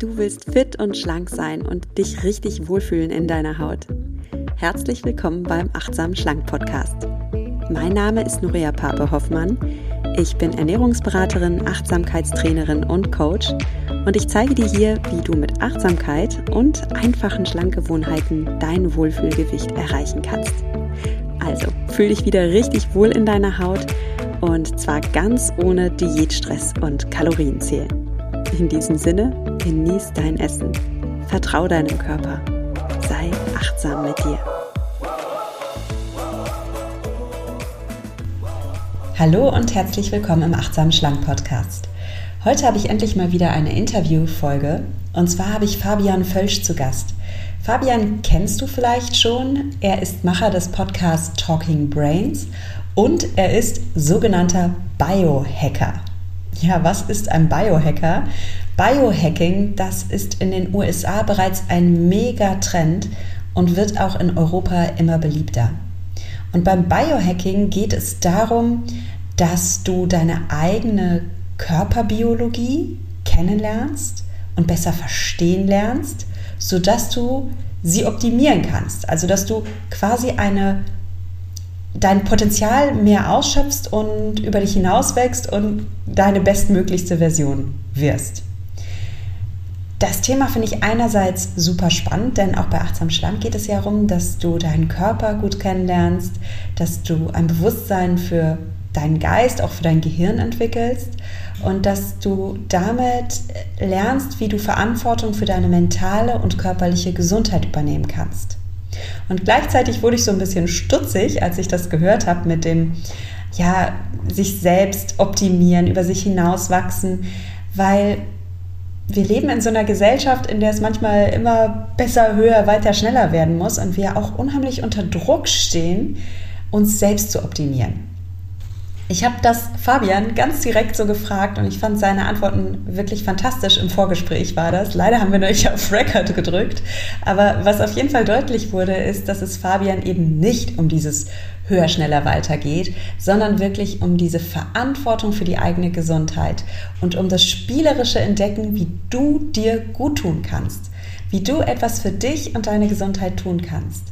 Du willst fit und schlank sein und dich richtig wohlfühlen in deiner Haut. Herzlich willkommen beim Achtsam Schlank Podcast. Mein Name ist Nuria Pape Hoffmann. Ich bin Ernährungsberaterin, Achtsamkeitstrainerin und Coach und ich zeige dir hier, wie du mit Achtsamkeit und einfachen Schlankgewohnheiten dein Wohlfühlgewicht erreichen kannst. Also, fühl dich wieder richtig wohl in deiner Haut und zwar ganz ohne Diätstress und Kalorienzählen. In diesem Sinne, genieß dein Essen. Vertrau deinem Körper. Sei achtsam mit dir. Hallo und herzlich willkommen im Achtsam Schlank Podcast. Heute habe ich endlich mal wieder eine Interviewfolge und zwar habe ich Fabian Völsch zu Gast. Fabian kennst du vielleicht schon. Er ist Macher des Podcasts Talking Brains und er ist sogenannter Biohacker. Ja, was ist ein Biohacker? Biohacking, das ist in den USA bereits ein Megatrend und wird auch in Europa immer beliebter. Und beim Biohacking geht es darum, dass du deine eigene Körperbiologie kennenlernst und besser verstehen lernst, sodass du sie optimieren kannst. Also dass du quasi eine dein Potenzial mehr ausschöpfst und über dich hinauswächst und deine bestmöglichste Version wirst. Das Thema finde ich einerseits super spannend, denn auch bei Achtsam Schlank geht es ja darum, dass du deinen Körper gut kennenlernst, dass du ein Bewusstsein für deinen Geist, auch für dein Gehirn entwickelst und dass du damit lernst, wie du Verantwortung für deine mentale und körperliche Gesundheit übernehmen kannst. Und gleichzeitig wurde ich so ein bisschen stutzig, als ich das gehört habe mit dem, ja, sich selbst optimieren, über sich hinauswachsen, weil wir leben in so einer Gesellschaft, in der es manchmal immer besser, höher, weiter, schneller werden muss und wir auch unheimlich unter Druck stehen, uns selbst zu optimieren. Ich habe das Fabian ganz direkt so gefragt und ich fand seine Antworten wirklich fantastisch. Im Vorgespräch war das. Leider haben wir noch nicht auf Record gedrückt. Aber was auf jeden Fall deutlich wurde, ist, dass es Fabian eben nicht um dieses höher, schneller, weiter geht, sondern wirklich um diese Verantwortung für die eigene Gesundheit und um das spielerische Entdecken, wie du dir gut tun kannst, wie du etwas für dich und deine Gesundheit tun kannst.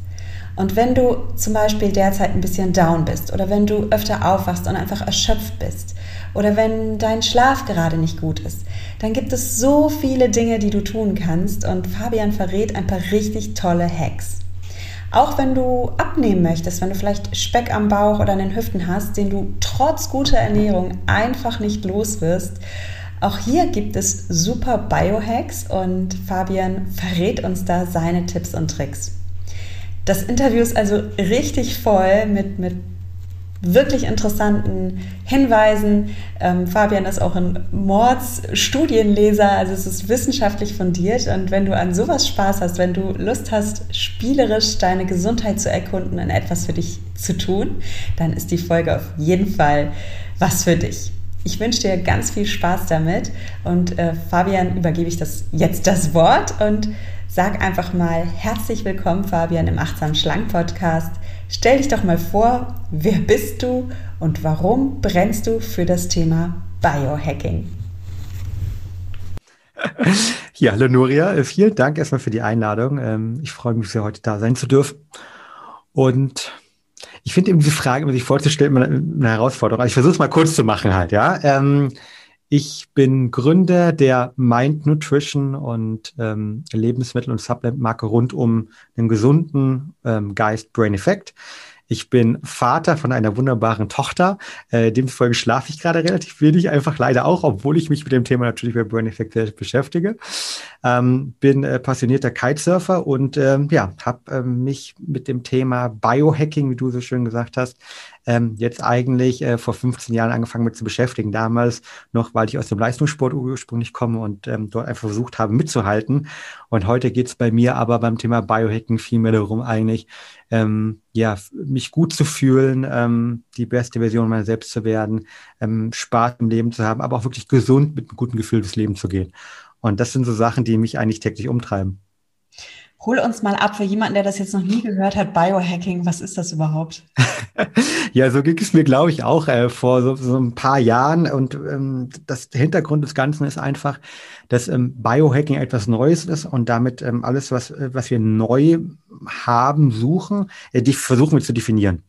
Und wenn du zum Beispiel derzeit ein bisschen down bist oder wenn du öfter aufwachst und einfach erschöpft bist oder wenn dein Schlaf gerade nicht gut ist, dann gibt es so viele Dinge, die du tun kannst und Fabian verrät ein paar richtig tolle Hacks. Auch wenn du abnehmen möchtest, wenn du vielleicht Speck am Bauch oder an den Hüften hast, den du trotz guter Ernährung einfach nicht los wirst, auch hier gibt es super Biohacks und Fabian verrät uns da seine Tipps und Tricks. Das Interview ist also richtig voll mit, mit wirklich interessanten Hinweisen. Ähm, Fabian ist auch ein Mordsstudienleser, also es ist wissenschaftlich fundiert. Und wenn du an sowas Spaß hast, wenn du Lust hast, spielerisch deine Gesundheit zu erkunden und etwas für dich zu tun, dann ist die Folge auf jeden Fall was für dich. Ich wünsche dir ganz viel Spaß damit und äh, Fabian übergebe ich das jetzt das Wort und Sag einfach mal herzlich willkommen, Fabian, im Achtsam Schlank Podcast. Stell dich doch mal vor, wer bist du und warum brennst du für das Thema Biohacking? Ja, hallo Nuria, äh, vielen Dank erstmal für die Einladung. Ähm, ich freue mich sehr, heute da sein zu dürfen. Und ich finde eben diese Frage, sich vorzustellen, eine Herausforderung. Also ich versuche es mal kurz zu machen halt, ja. Ähm, ich bin Gründer der Mind Nutrition und ähm, Lebensmittel- und Supplement-Marke rund um den gesunden ähm, Geist Brain Effect. Ich bin Vater von einer wunderbaren Tochter. Äh, demzufolge schlafe ich gerade relativ wenig, einfach leider auch, obwohl ich mich mit dem Thema natürlich bei Brain Effect beschäftige. Ähm, bin äh, passionierter Kitesurfer und ähm, ja, habe ähm, mich mit dem Thema Biohacking, wie du so schön gesagt hast, ähm, jetzt eigentlich äh, vor 15 Jahren angefangen mit zu beschäftigen. Damals noch, weil ich aus dem Leistungssport ursprünglich komme und ähm, dort einfach versucht habe mitzuhalten. Und heute geht es bei mir aber beim Thema Biohacking viel mehr darum, eigentlich ähm, ja, mich gut zu fühlen, ähm, die beste Version meiner selbst zu werden, ähm, Spaß im Leben zu haben, aber auch wirklich gesund mit einem guten Gefühl durchs Leben zu gehen. Und das sind so Sachen, die mich eigentlich täglich umtreiben. Hol uns mal ab für jemanden, der das jetzt noch nie gehört hat, Biohacking, was ist das überhaupt? ja, so ging es mir, glaube ich, auch äh, vor so, so, ein paar Jahren. Und ähm, das Hintergrund des Ganzen ist einfach, dass ähm, Biohacking etwas Neues ist und damit ähm, alles, was, äh, was wir neu haben, suchen, äh, die versuchen wir zu definieren.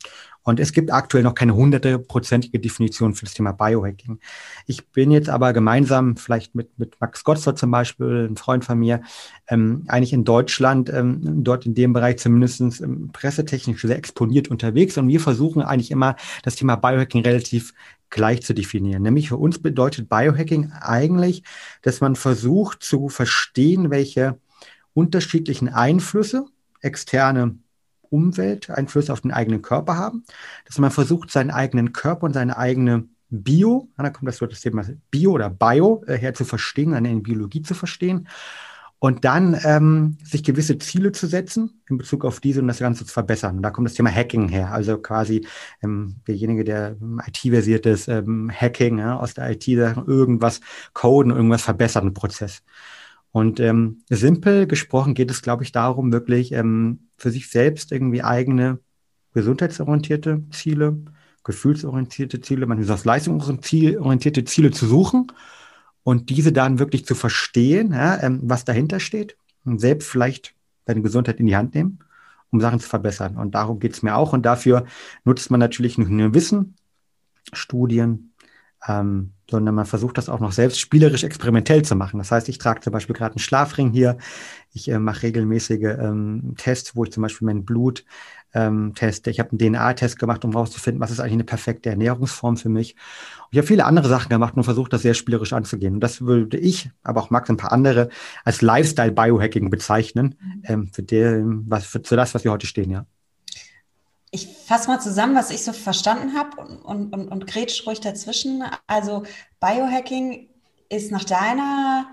Und es gibt aktuell noch keine hundertprozentige Definition für das Thema Biohacking. Ich bin jetzt aber gemeinsam, vielleicht mit, mit Max Gotzer zum Beispiel, ein Freund von mir, ähm, eigentlich in Deutschland, ähm, dort in dem Bereich zumindest ähm, pressetechnisch sehr exponiert unterwegs. Und wir versuchen eigentlich immer, das Thema Biohacking relativ gleich zu definieren. Nämlich für uns bedeutet Biohacking eigentlich, dass man versucht zu verstehen, welche unterschiedlichen Einflüsse, externe Umwelt Einflüsse auf den eigenen Körper haben, dass man versucht, seinen eigenen Körper und seine eigene Bio, da kommt das so das Thema Bio oder Bio äh, her zu verstehen, eine Biologie zu verstehen und dann ähm, sich gewisse Ziele zu setzen in Bezug auf diese und das Ganze zu verbessern. Und da kommt das Thema Hacking her, also quasi ähm, derjenige, der ähm, IT-versiert ist, ähm, Hacking ja, aus der IT, irgendwas coden, irgendwas verbessern, Prozess. Und ähm, simpel gesprochen geht es, glaube ich, darum, wirklich ähm, für sich selbst irgendwie eigene gesundheitsorientierte Ziele, gefühlsorientierte Ziele, man sagt leistungsorientierte Ziele zu suchen und diese dann wirklich zu verstehen, ja, ähm, was dahinter steht und selbst vielleicht deine Gesundheit in die Hand nehmen, um Sachen zu verbessern. Und darum geht es mir auch. Und dafür nutzt man natürlich nur Wissen, Studien, ähm, sondern man versucht das auch noch selbst spielerisch experimentell zu machen. Das heißt, ich trage zum Beispiel gerade einen Schlafring hier. Ich äh, mache regelmäßige ähm, Tests, wo ich zum Beispiel mein Blut ähm, teste. Ich habe einen DNA-Test gemacht, um herauszufinden, was ist eigentlich eine perfekte Ernährungsform für mich. Und ich habe viele andere Sachen gemacht und versucht, das sehr spielerisch anzugehen. Und das würde ich, aber auch Max und ein paar andere, als Lifestyle-Biohacking bezeichnen, mhm. ähm, für, den, was, für, für das, was wir heute stehen, ja ich fasse mal zusammen, was ich so verstanden habe und, und, und, grätsch ruhig dazwischen. Also Biohacking ist nach deiner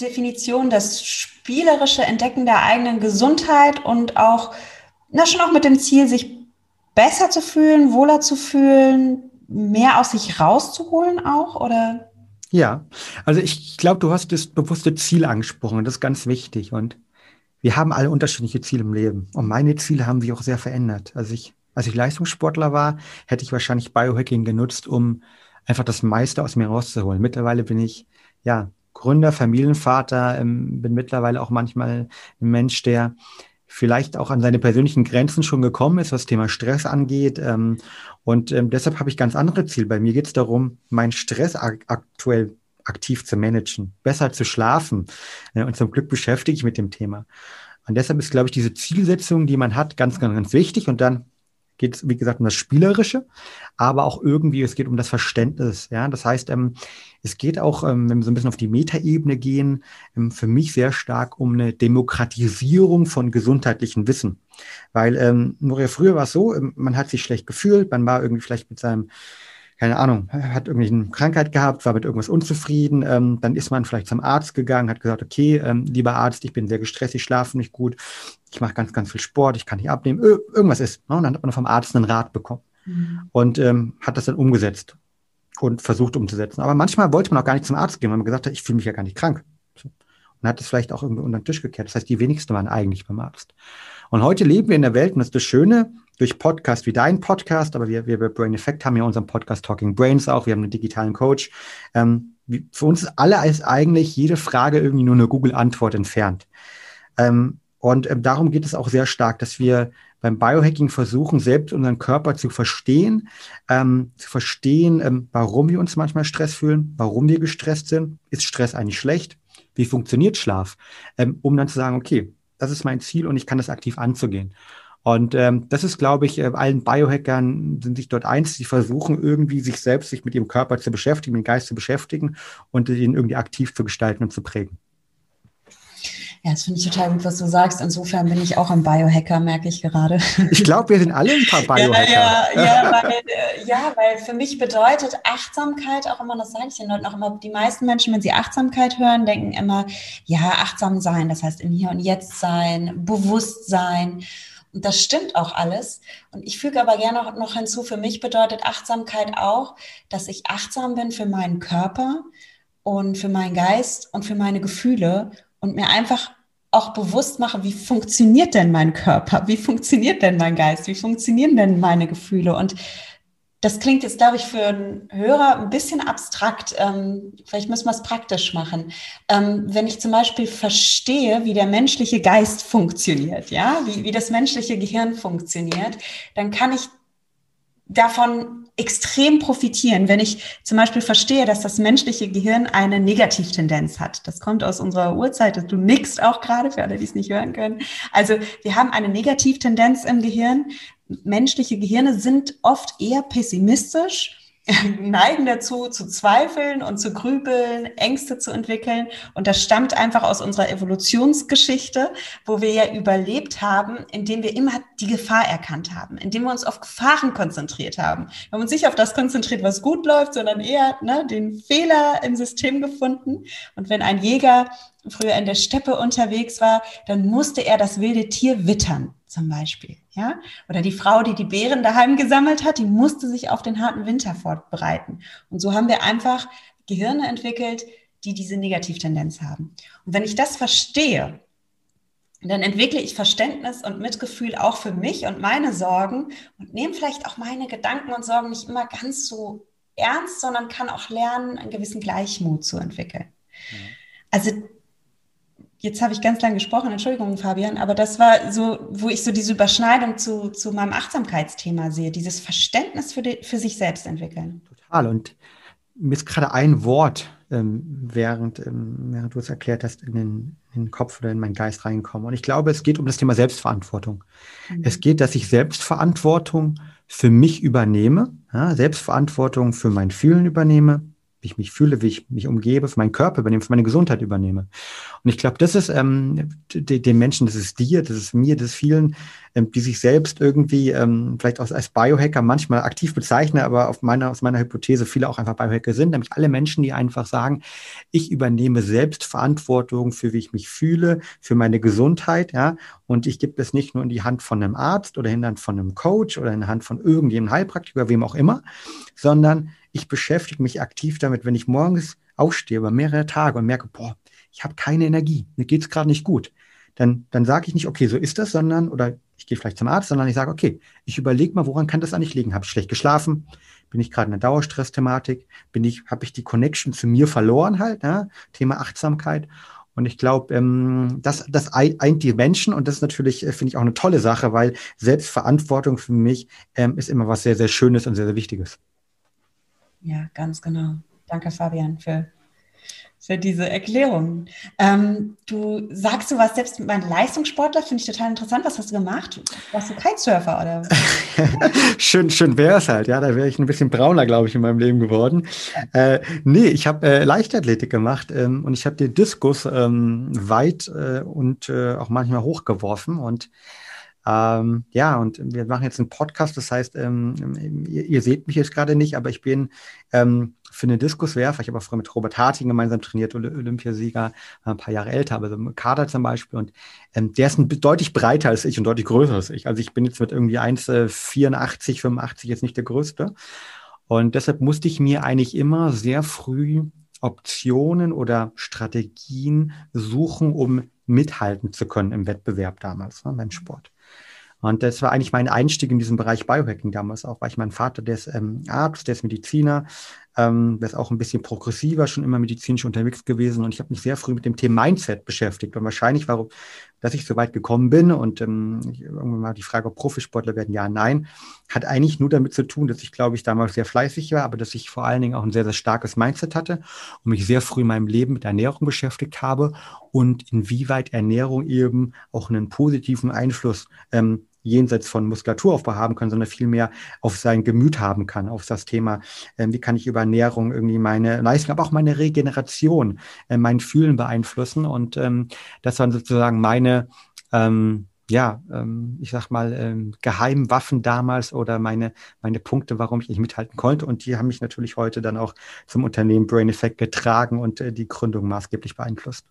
Definition das spielerische Entdecken der eigenen Gesundheit und auch, na schon auch mit dem Ziel, sich besser zu fühlen, wohler zu fühlen, mehr aus sich rauszuholen auch, oder? Ja, also ich glaube, du hast das bewusste Ziel angesprochen, das ist ganz wichtig und wir haben alle unterschiedliche Ziele im Leben. Und meine Ziele haben sich auch sehr verändert. Also ich, als ich Leistungssportler war, hätte ich wahrscheinlich Biohacking genutzt, um einfach das meiste aus mir rauszuholen. Mittlerweile bin ich, ja, Gründer, Familienvater, ähm, bin mittlerweile auch manchmal ein Mensch, der vielleicht auch an seine persönlichen Grenzen schon gekommen ist, was Thema Stress angeht. Ähm, und ähm, deshalb habe ich ganz andere Ziele. Bei mir geht es darum, meinen Stress aktuell aktiv zu managen, besser zu schlafen. Und zum Glück beschäftige ich mit dem Thema. Und deshalb ist, glaube ich, diese Zielsetzung, die man hat, ganz, ganz, ganz wichtig. Und dann geht es, wie gesagt, um das Spielerische, aber auch irgendwie, es geht um das Verständnis. Ja, das heißt, ähm, es geht auch, ähm, wenn wir so ein bisschen auf die Metaebene gehen, ähm, für mich sehr stark um eine Demokratisierung von gesundheitlichen Wissen. Weil ähm, nur früher war es so, ähm, man hat sich schlecht gefühlt, man war irgendwie vielleicht mit seinem keine Ahnung, hat irgendwie eine Krankheit gehabt, war mit irgendwas unzufrieden, ähm, dann ist man vielleicht zum Arzt gegangen, hat gesagt, okay, ähm, lieber Arzt, ich bin sehr gestresst, ich schlafe nicht gut, ich mache ganz, ganz viel Sport, ich kann nicht abnehmen, Ö irgendwas ist. Ne? Und dann hat man vom Arzt einen Rat bekommen mhm. und ähm, hat das dann umgesetzt und versucht umzusetzen. Aber manchmal wollte man auch gar nicht zum Arzt gehen, weil man gesagt hat, ich fühle mich ja gar nicht krank. So. Und hat es vielleicht auch irgendwie unter den Tisch gekehrt. Das heißt, die wenigsten waren eigentlich beim Arzt. Und heute leben wir in der Welt, und das ist das Schöne, durch Podcast wie dein Podcast, aber wir, wir bei Brain Effect haben ja unseren Podcast Talking Brains auch, wir haben einen digitalen Coach. Ähm, für uns alle ist eigentlich jede Frage irgendwie nur eine Google-Antwort entfernt. Ähm, und ähm, darum geht es auch sehr stark, dass wir beim Biohacking versuchen, selbst unseren Körper zu verstehen, ähm, zu verstehen, ähm, warum wir uns manchmal Stress fühlen, warum wir gestresst sind. Ist Stress eigentlich schlecht? Wie funktioniert Schlaf? Ähm, um dann zu sagen, okay, das ist mein Ziel und ich kann das aktiv anzugehen. Und ähm, das ist, glaube ich, äh, allen Biohackern sind sich dort eins, die versuchen irgendwie sich selbst, sich mit ihrem Körper zu beschäftigen, mit dem Geist zu beschäftigen und ihn irgendwie aktiv zu gestalten und zu prägen. Ja, das finde ich total gut, was du sagst. Insofern bin ich auch ein Biohacker, merke ich gerade. Ich glaube, wir sind alle ein paar Biohacker. ja, ja, ja, weil, äh, ja, weil für mich bedeutet Achtsamkeit auch immer, das sage ich den Leuten auch immer, die meisten Menschen, wenn sie Achtsamkeit hören, denken immer, ja, achtsam sein, das heißt im Hier und Jetzt sein, Bewusstsein. Und das stimmt auch alles. Und ich füge aber gerne noch hinzu, für mich bedeutet Achtsamkeit auch, dass ich achtsam bin für meinen Körper und für meinen Geist und für meine Gefühle und mir einfach auch bewusst mache, wie funktioniert denn mein Körper, wie funktioniert denn mein Geist, wie funktionieren denn meine Gefühle? Und das klingt jetzt, glaube ich, für einen Hörer ein bisschen abstrakt. Ähm, vielleicht müssen wir es praktisch machen. Ähm, wenn ich zum Beispiel verstehe, wie der menschliche Geist funktioniert, ja, wie, wie das menschliche Gehirn funktioniert, dann kann ich davon extrem profitieren, wenn ich zum Beispiel verstehe, dass das menschliche Gehirn eine Negativtendenz hat. Das kommt aus unserer Urzeit. Du nickst auch gerade, für alle, die es nicht hören können. Also wir haben eine Negativtendenz im Gehirn. Menschliche Gehirne sind oft eher pessimistisch neigen dazu, zu zweifeln und zu grübeln, Ängste zu entwickeln. Und das stammt einfach aus unserer Evolutionsgeschichte, wo wir ja überlebt haben, indem wir immer die Gefahr erkannt haben, indem wir uns auf Gefahren konzentriert haben. Wir haben uns nicht auf das konzentriert, was gut läuft, sondern eher ne, den Fehler im System gefunden. Und wenn ein Jäger früher in der Steppe unterwegs war, dann musste er das wilde Tier wittern, zum Beispiel. Ja? Oder die Frau, die die Beeren daheim gesammelt hat, die musste sich auf den harten Winter vorbereiten. Und so haben wir einfach Gehirne entwickelt, die diese Negativtendenz haben. Und wenn ich das verstehe, dann entwickle ich Verständnis und Mitgefühl auch für mich und meine Sorgen und nehme vielleicht auch meine Gedanken und Sorgen nicht immer ganz so ernst, sondern kann auch lernen, einen gewissen Gleichmut zu entwickeln. Mhm. Also jetzt habe ich ganz lange gesprochen, Entschuldigung, Fabian, aber das war so, wo ich so diese Überschneidung zu, zu meinem Achtsamkeitsthema sehe, dieses Verständnis für, die, für sich selbst entwickeln. Total. Und mir ist gerade ein Wort, ähm, während, ähm, während du es erklärt hast, in den, in den, Kopf oder in meinen Geist reinkommen. Und ich glaube, es geht um das Thema Selbstverantwortung. Mhm. Es geht, dass ich Selbstverantwortung für mich übernehme, ja, Selbstverantwortung für mein Fühlen übernehme, wie ich mich fühle, wie ich mich umgebe, für meinen Körper übernehme, für meine Gesundheit übernehme. Und ich glaube, das ist ähm, den Menschen, das ist dir, das ist mir, das ist vielen, ähm, die sich selbst irgendwie ähm, vielleicht auch als Biohacker manchmal aktiv bezeichnen, aber auf meiner, aus meiner Hypothese viele auch einfach Biohacker sind, nämlich alle Menschen, die einfach sagen, ich übernehme selbst Verantwortung für wie ich mich fühle, für meine Gesundheit, ja, und ich gebe das nicht nur in die Hand von einem Arzt oder in die Hand von einem Coach oder in die Hand von irgendjemandem Heilpraktiker, wem auch immer, sondern ich beschäftige mich aktiv damit, wenn ich morgens aufstehe über mehrere Tage und merke, boah, ich habe keine Energie, mir geht es gerade nicht gut, dann, dann sage ich nicht, okay, so ist das, sondern, oder ich gehe vielleicht zum Arzt, sondern ich sage, okay, ich überlege mal, woran kann das eigentlich liegen? Habe ich schlecht geschlafen? Bin ich gerade in einer Dauerstress-Thematik? Bin ich, habe ich die Connection zu mir verloren halt? Ja? Thema Achtsamkeit. Und ich glaube, ähm, das, das eint die Menschen und das ist natürlich, äh, finde ich, auch eine tolle Sache, weil Selbstverantwortung für mich ähm, ist immer was sehr, sehr Schönes und sehr, sehr Wichtiges. Ja, ganz genau. Danke, Fabian, für, für diese Erklärung. Ähm, du sagst, du warst selbst mein Leistungssportler, finde ich total interessant. Was hast du gemacht? Warst du Kitesurfer oder? schön, schön wäre es halt, ja. Da wäre ich ein bisschen brauner, glaube ich, in meinem Leben geworden. Äh, nee, ich habe äh, Leichtathletik gemacht ähm, und ich habe den Diskus ähm, weit äh, und äh, auch manchmal hochgeworfen und ähm, ja, und wir machen jetzt einen Podcast, das heißt, ähm, ihr, ihr, seht mich jetzt gerade nicht, aber ich bin ähm, für eine Diskuswerfer, ich habe auch früher mit Robert Harting gemeinsam trainiert, Olympiasieger, äh, ein paar Jahre älter, aber so im Kader zum Beispiel. Und ähm, der ist ein, deutlich breiter als ich und deutlich größer als ich. Also ich bin jetzt mit irgendwie 1,84, 85 jetzt nicht der Größte. Und deshalb musste ich mir eigentlich immer sehr früh Optionen oder Strategien suchen, um mithalten zu können im Wettbewerb damals ne, beim Sport. Und das war eigentlich mein Einstieg in diesen Bereich Biohacking damals auch, weil ich mein Vater, der ist ähm, Arzt, der ist Mediziner, ähm, der ist auch ein bisschen progressiver, schon immer medizinisch unterwegs gewesen. Und ich habe mich sehr früh mit dem Thema Mindset beschäftigt. Und wahrscheinlich, warum, dass ich so weit gekommen bin. Und ähm, irgendwann mal die Frage, ob Profisportler werden, ja, nein, hat eigentlich nur damit zu tun, dass ich, glaube ich, damals sehr fleißig war, aber dass ich vor allen Dingen auch ein sehr, sehr starkes Mindset hatte und mich sehr früh in meinem Leben mit Ernährung beschäftigt habe und inwieweit Ernährung eben auch einen positiven Einfluss ähm, jenseits von Muskulaturaufbau haben kann, sondern vielmehr auf sein Gemüt haben kann, auf das Thema, äh, wie kann ich über Ernährung irgendwie meine Leistung, aber auch meine Regeneration, äh, mein Fühlen beeinflussen. Und ähm, das waren sozusagen meine ähm, ja, ähm, ich sag mal, ähm, Geheimwaffen damals oder meine, meine Punkte, warum ich nicht mithalten konnte. Und die haben mich natürlich heute dann auch zum Unternehmen Brain Effect getragen und äh, die Gründung maßgeblich beeinflusst.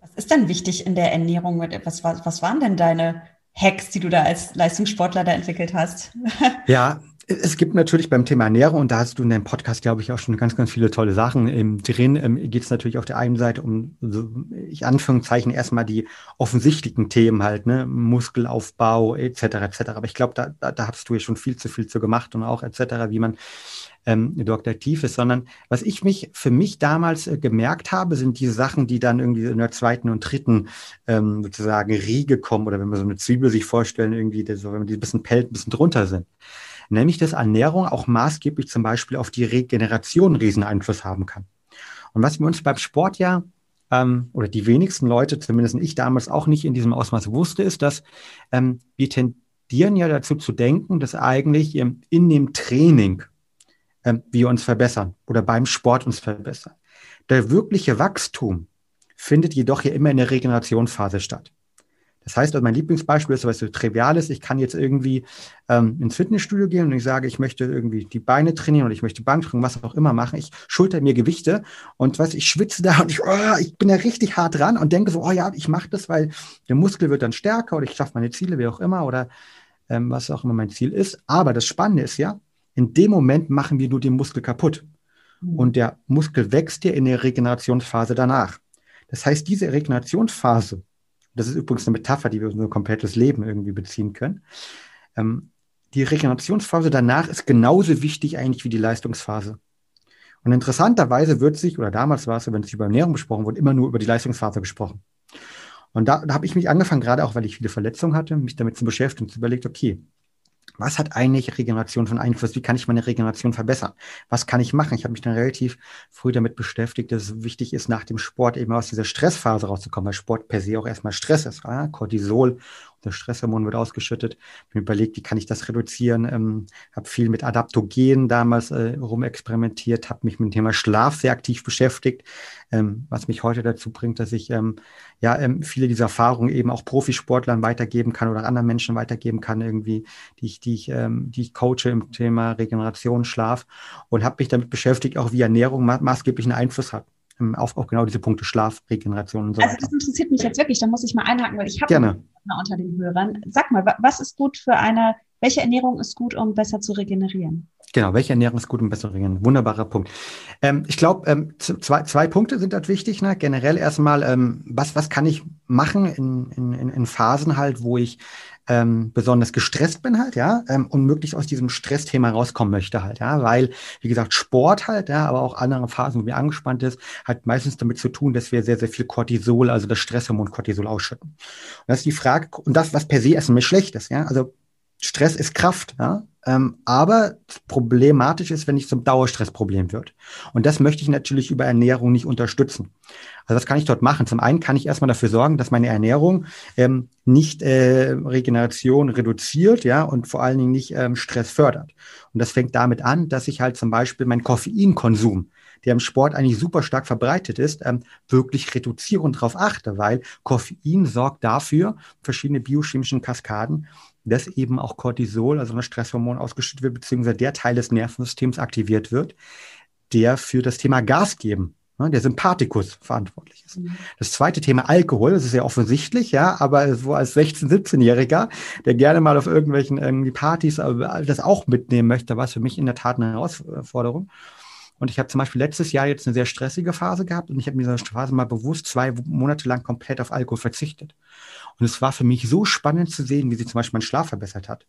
Was ist denn wichtig in der Ernährung? Was, was, was waren denn deine Hacks, die du da als Leistungssportler da entwickelt hast? ja, es gibt natürlich beim Thema Ernährung, und da hast du in deinem Podcast, glaube ich, auch schon ganz, ganz viele tolle Sachen ähm, drin, ähm, geht es natürlich auf der einen Seite um, so, ich Anführungszeichen, erstmal die offensichtlichen Themen halt, ne, Muskelaufbau etc. etc. Aber ich glaube, da, da, da hast du ja schon viel zu viel zu gemacht und auch etc., wie man ähm, aktiv ist, sondern was ich mich für mich damals äh, gemerkt habe, sind diese Sachen, die dann irgendwie in der zweiten und dritten ähm, sozusagen Riege kommen oder wenn wir so eine Zwiebel sich vorstellen, irgendwie, so, wenn man die ein bisschen pellt, ein bisschen drunter sind nämlich dass Ernährung auch maßgeblich zum Beispiel auf die Regeneration riesen Einfluss haben kann. Und was wir uns beim Sport ja ähm, oder die wenigsten Leute, zumindest ich damals auch nicht in diesem Ausmaß wusste, ist, dass ähm, wir tendieren ja dazu zu denken, dass eigentlich ähm, in dem Training wir uns verbessern oder beim Sport uns verbessern. Der wirkliche Wachstum findet jedoch ja immer in der Regenerationsphase statt. Das heißt, also mein Lieblingsbeispiel ist, was so trivial ist, ich kann jetzt irgendwie ähm, ins Fitnessstudio gehen und ich sage, ich möchte irgendwie die Beine trainieren oder ich möchte Bankdrücken, was auch immer machen. Ich schulter mir Gewichte und was ich schwitze da und ich, oh, ich bin da richtig hart dran und denke so, oh ja, ich mache das, weil der Muskel wird dann stärker oder ich schaffe meine Ziele, wie auch immer, oder ähm, was auch immer mein Ziel ist. Aber das Spannende ist ja, in dem Moment machen wir nur den Muskel kaputt. Mhm. Und der Muskel wächst ja in der Regenerationsphase danach. Das heißt, diese Regenerationsphase das ist übrigens eine Metapher, die wir unser komplettes Leben irgendwie beziehen können. Ähm, die Regenerationsphase danach ist genauso wichtig eigentlich wie die Leistungsphase. Und interessanterweise wird sich, oder damals war es, wenn es über Ernährung besprochen wurde, immer nur über die Leistungsphase gesprochen. Und da, da habe ich mich angefangen, gerade auch weil ich viele Verletzungen hatte, mich damit zu beschäftigen und zu überlegt, okay, was hat eigentlich Regeneration von Einfluss? Wie kann ich meine Regeneration verbessern? Was kann ich machen? Ich habe mich dann relativ früh damit beschäftigt, dass es wichtig ist, nach dem Sport eben aus dieser Stressphase rauszukommen, weil Sport per se auch erstmal Stress ist. Ja? Cortisol das Stresshormon wird ausgeschüttet. Mir überlegt, wie kann ich das reduzieren? Ähm, habe viel mit Adaptogen damals äh, rumexperimentiert, habe mich mit dem Thema Schlaf sehr aktiv beschäftigt, ähm, was mich heute dazu bringt, dass ich ähm, ja ähm, viele dieser Erfahrungen eben auch Profisportlern weitergeben kann oder anderen Menschen weitergeben kann, irgendwie, die ich, die ich, ähm, die ich coache im Thema Regeneration, Schlaf und habe mich damit beschäftigt, auch wie Ernährung ma maßgeblichen Einfluss hat auf, auf genau diese Punkte Schlaf, Regeneration und so also weiter. Also das interessiert mich jetzt wirklich, da muss ich mal einhaken, weil ich habe Gerne. unter den Hörern. Sag mal, was ist gut für eine, welche Ernährung ist gut, um besser zu regenerieren? Genau, welche Ernährung ist gut, um besser zu? Wunderbarer Punkt. Ähm, ich glaube, ähm, zwei, zwei Punkte sind dort wichtig. Ne? Generell erstmal, ähm, was, was kann ich machen in, in, in Phasen halt, wo ich ähm, besonders gestresst bin halt, ja, ähm, und möglichst aus diesem Stressthema rauskommen möchte halt, ja, weil, wie gesagt, Sport halt, ja, aber auch andere Phasen, wo wir angespannt ist, hat meistens damit zu tun, dass wir sehr, sehr viel Cortisol, also das Stresshormon Cortisol ausschütten. Und das ist die Frage, und das, was per se erstmal schlecht ist, ja, also Stress ist Kraft, ja, ähm, aber problematisch ist, wenn es zum Dauerstressproblem wird. Und das möchte ich natürlich über Ernährung nicht unterstützen. Also was kann ich dort machen? Zum einen kann ich erstmal dafür sorgen, dass meine Ernährung ähm, nicht äh, Regeneration reduziert, ja, und vor allen Dingen nicht ähm, Stress fördert. Und das fängt damit an, dass ich halt zum Beispiel meinen Koffeinkonsum der im Sport eigentlich super stark verbreitet ist, ähm, wirklich reduziere und darauf achte, weil Koffein sorgt dafür, verschiedene biochemischen Kaskaden, dass eben auch Cortisol, also ein Stresshormon, ausgeschüttet wird, beziehungsweise der Teil des Nervensystems aktiviert wird, der für das Thema Gas geben, ne, der Sympathikus verantwortlich ist. Mhm. Das zweite Thema Alkohol, das ist ja offensichtlich, ja, aber so als 16-, 17-Jähriger, der gerne mal auf irgendwelchen irgendwie Partys äh, das auch mitnehmen möchte, war es für mich in der Tat eine Herausforderung. Und ich habe zum Beispiel letztes Jahr jetzt eine sehr stressige Phase gehabt und ich habe mir diese Phase mal bewusst zwei Monate lang komplett auf Alkohol verzichtet. Und es war für mich so spannend zu sehen, wie sich zum Beispiel mein Schlaf verbessert hat.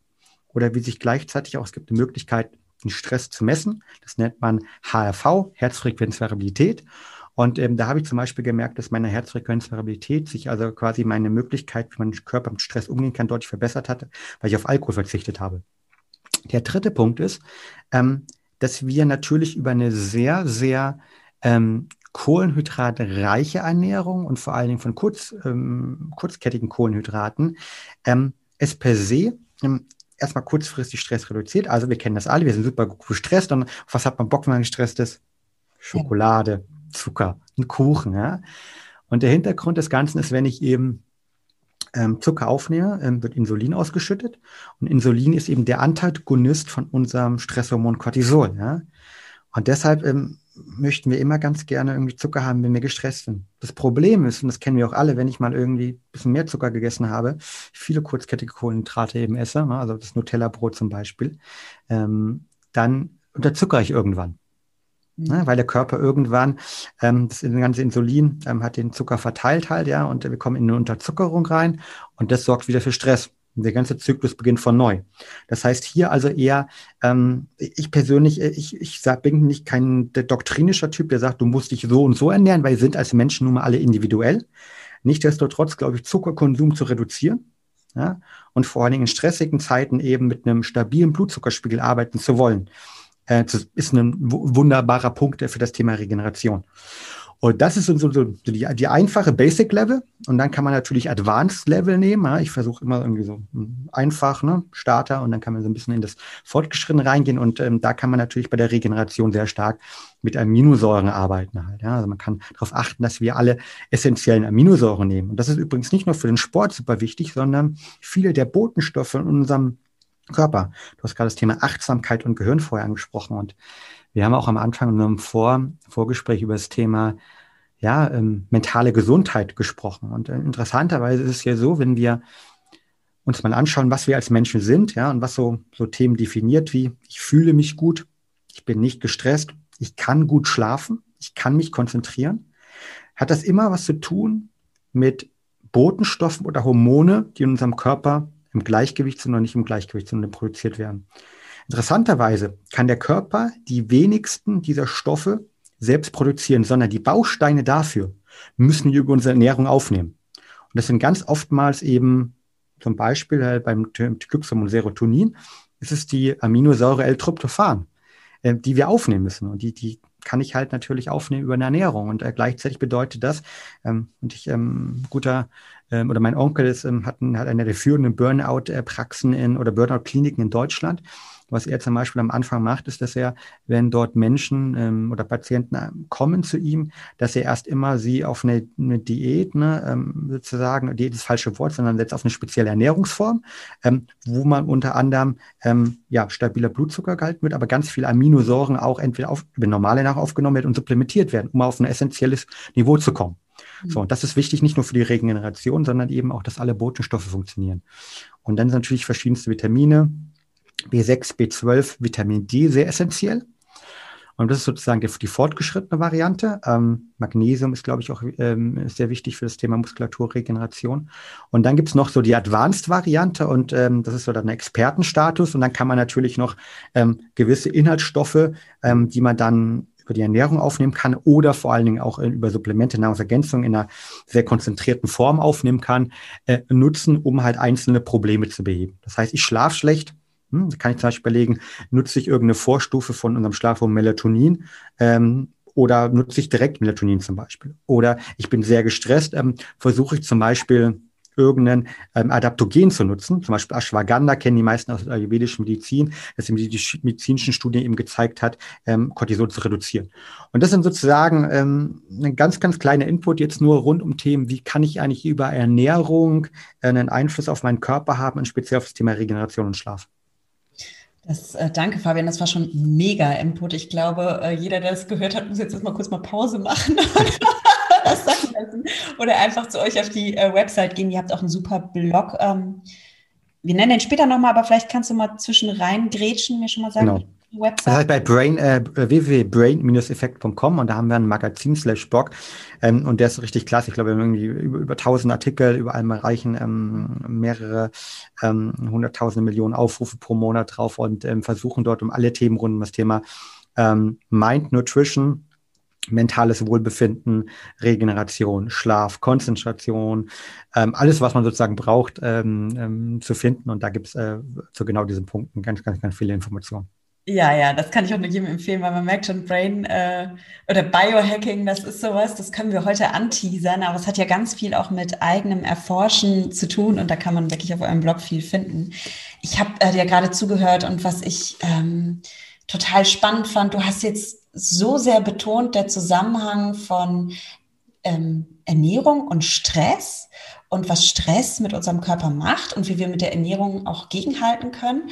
Oder wie sich gleichzeitig auch, es gibt eine Möglichkeit, den Stress zu messen. Das nennt man HRV, Herzfrequenzvariabilität. Und ähm, da habe ich zum Beispiel gemerkt, dass meine Herzfrequenzvariabilität sich also quasi meine Möglichkeit, wie mein Körper mit Stress umgehen kann, deutlich verbessert hatte, weil ich auf Alkohol verzichtet habe. Der dritte Punkt ist, ähm, dass wir natürlich über eine sehr, sehr ähm, kohlenhydratreiche Ernährung und vor allen Dingen von kurz, ähm, kurzkettigen Kohlenhydraten ähm, es per se ähm, erstmal kurzfristig Stress reduziert. Also wir kennen das alle, wir sind super gestresst und was hat man Bock, wenn man gestresst ist? Schokolade, Zucker, ein Kuchen. Ja? Und der Hintergrund des Ganzen ist, wenn ich eben ähm, Zucker aufnehme, ähm, wird Insulin ausgeschüttet. Und Insulin ist eben der Antagonist von unserem Stresshormon Cortisol. Ja? Und deshalb ähm, möchten wir immer ganz gerne irgendwie Zucker haben, wenn wir gestresst sind. Das Problem ist, und das kennen wir auch alle, wenn ich mal irgendwie ein bisschen mehr Zucker gegessen habe, viele kurzkettige Kohlenhydrate eben esse, ne, also das Nutella-Brot zum Beispiel, ähm, dann unterzuckere ich irgendwann. Ne, mhm. weil der Körper irgendwann ähm, das ganze Insulin ähm, hat den Zucker verteilt halt, ja, und wir kommen in eine Unterzuckerung rein und das sorgt wieder für Stress. Der ganze Zyklus beginnt von neu. Das heißt hier also eher, ähm, ich persönlich, äh, ich, ich sag, bin nicht kein doktrinischer Typ, der sagt, du musst dich so und so ernähren, weil wir sind als Menschen nun mal alle individuell. Nichtsdestotrotz glaube ich, Zuckerkonsum zu reduzieren. Ja, und vor allen Dingen in stressigen Zeiten eben mit einem stabilen Blutzuckerspiegel arbeiten zu wollen, äh, ist ein wunderbarer Punkt für das Thema Regeneration. Und das ist so, so, so die, die, einfache Basic Level. Und dann kann man natürlich Advanced Level nehmen. Ja. Ich versuche immer irgendwie so einfach, ne, Starter, und dann kann man so ein bisschen in das Fortgeschritten reingehen. Und ähm, da kann man natürlich bei der Regeneration sehr stark mit Aminosäuren arbeiten halt. Ja. Also man kann darauf achten, dass wir alle essentiellen Aminosäuren nehmen. Und das ist übrigens nicht nur für den Sport super wichtig, sondern viele der Botenstoffe in unserem Körper. Du hast gerade das Thema Achtsamkeit und Gehirn vorher angesprochen. Und wir haben auch am Anfang in einem Vor Vorgespräch über das Thema ja, ähm, mentale Gesundheit gesprochen. Und äh, interessanterweise ist es ja so, wenn wir uns mal anschauen, was wir als Menschen sind, ja, und was so, so Themen definiert wie, ich fühle mich gut, ich bin nicht gestresst, ich kann gut schlafen, ich kann mich konzentrieren, hat das immer was zu tun mit Botenstoffen oder Hormone, die in unserem Körper im Gleichgewicht sind oder nicht im Gleichgewicht sind und produziert werden. Interessanterweise kann der Körper die wenigsten dieser Stoffe selbst produzieren, sondern die Bausteine dafür müssen wir über unsere Ernährung aufnehmen. Und das sind ganz oftmals eben zum Beispiel halt beim Glückshormon Serotonin, ist es die Aminosäure L-Tryptophan, äh, die wir aufnehmen müssen. Und die, die kann ich halt natürlich aufnehmen über eine Ernährung. Und äh, gleichzeitig bedeutet das, ähm, und ich, ähm, guter, ähm, oder mein Onkel ist, ähm, hat, hat eine der führenden Burnout-Praxen in oder Burnout-Kliniken in Deutschland. Was er zum Beispiel am Anfang macht, ist, dass er, wenn dort Menschen ähm, oder Patienten ähm, kommen zu ihm, dass er erst immer sie auf eine, eine Diät, ne, ähm, sozusagen, Diät ist das falsche Wort, sondern setzt auf eine spezielle Ernährungsform, ähm, wo man unter anderem ähm, ja, stabiler Blutzucker gehalten wird, aber ganz viele Aminosäuren auch entweder auf, über normale Nahrung aufgenommen werden und supplementiert werden, um auf ein essentielles Niveau zu kommen. Mhm. So, und das ist wichtig nicht nur für die Regeneration, sondern eben auch, dass alle Botenstoffe funktionieren. Und dann sind natürlich verschiedenste Vitamine, B6, B12, Vitamin D sehr essentiell. Und das ist sozusagen die, die fortgeschrittene Variante. Ähm, Magnesium ist, glaube ich, auch ähm, sehr wichtig für das Thema Muskulaturregeneration. Und dann gibt es noch so die Advanced-Variante und ähm, das ist so dann ein Expertenstatus. Und dann kann man natürlich noch ähm, gewisse Inhaltsstoffe, ähm, die man dann über die Ernährung aufnehmen kann oder vor allen Dingen auch über Supplemente, Nahrungsergänzung in einer sehr konzentrierten Form aufnehmen kann, äh, nutzen, um halt einzelne Probleme zu beheben. Das heißt, ich schlafe schlecht, hm, kann ich zum Beispiel überlegen, nutze ich irgendeine Vorstufe von unserem Schlafhormon Melatonin ähm, oder nutze ich direkt Melatonin zum Beispiel. Oder ich bin sehr gestresst, ähm, versuche ich zum Beispiel irgendein ähm, Adaptogen zu nutzen. Zum Beispiel Ashwagandha kennen die meisten aus der ayurvedischen Medizin, dass die, medizinischen Studien eben gezeigt hat, ähm, Cortisol zu reduzieren. Und das sind sozusagen ähm, ein ganz, ganz kleiner Input jetzt nur rund um Themen, wie kann ich eigentlich über Ernährung äh, einen Einfluss auf meinen Körper haben und speziell auf das Thema Regeneration und Schlaf. Das, äh, danke, Fabian. Das war schon mega Input. Ich glaube, äh, jeder, der das gehört hat, muss jetzt erstmal kurz mal Pause machen. das sagen lassen. Oder einfach zu euch auf die äh, Website gehen. Ihr habt auch einen super Blog. Ähm, wir nennen den später nochmal, aber vielleicht kannst du mal zwischen rein grätschen, mir schon mal sagen. Genau. Website? Das heißt bei Brain, äh, www.brain-effekt.com und da haben wir ein Magazin slash Blog ähm, und der ist richtig klasse. Ich glaube, wir haben irgendwie über, über 1000 Artikel, über einmal reichen ähm, mehrere ähm, hunderttausende Millionen Aufrufe pro Monat drauf und ähm, versuchen dort um alle Themen rund um das Thema ähm, Mind Nutrition, mentales Wohlbefinden, Regeneration, Schlaf, Konzentration, ähm, alles, was man sozusagen braucht, ähm, ähm, zu finden. Und da gibt es äh, zu genau diesen Punkten ganz, ganz, ganz viele Informationen. Ja, ja, das kann ich auch nur jedem empfehlen, weil man merkt schon, Brain äh, oder Biohacking, das ist sowas, das können wir heute anteasern, aber es hat ja ganz viel auch mit eigenem Erforschen zu tun und da kann man wirklich auf eurem Blog viel finden. Ich habe äh, dir gerade zugehört und was ich ähm, total spannend fand, du hast jetzt so sehr betont, der Zusammenhang von ähm, Ernährung und Stress und was Stress mit unserem Körper macht und wie wir mit der Ernährung auch gegenhalten können.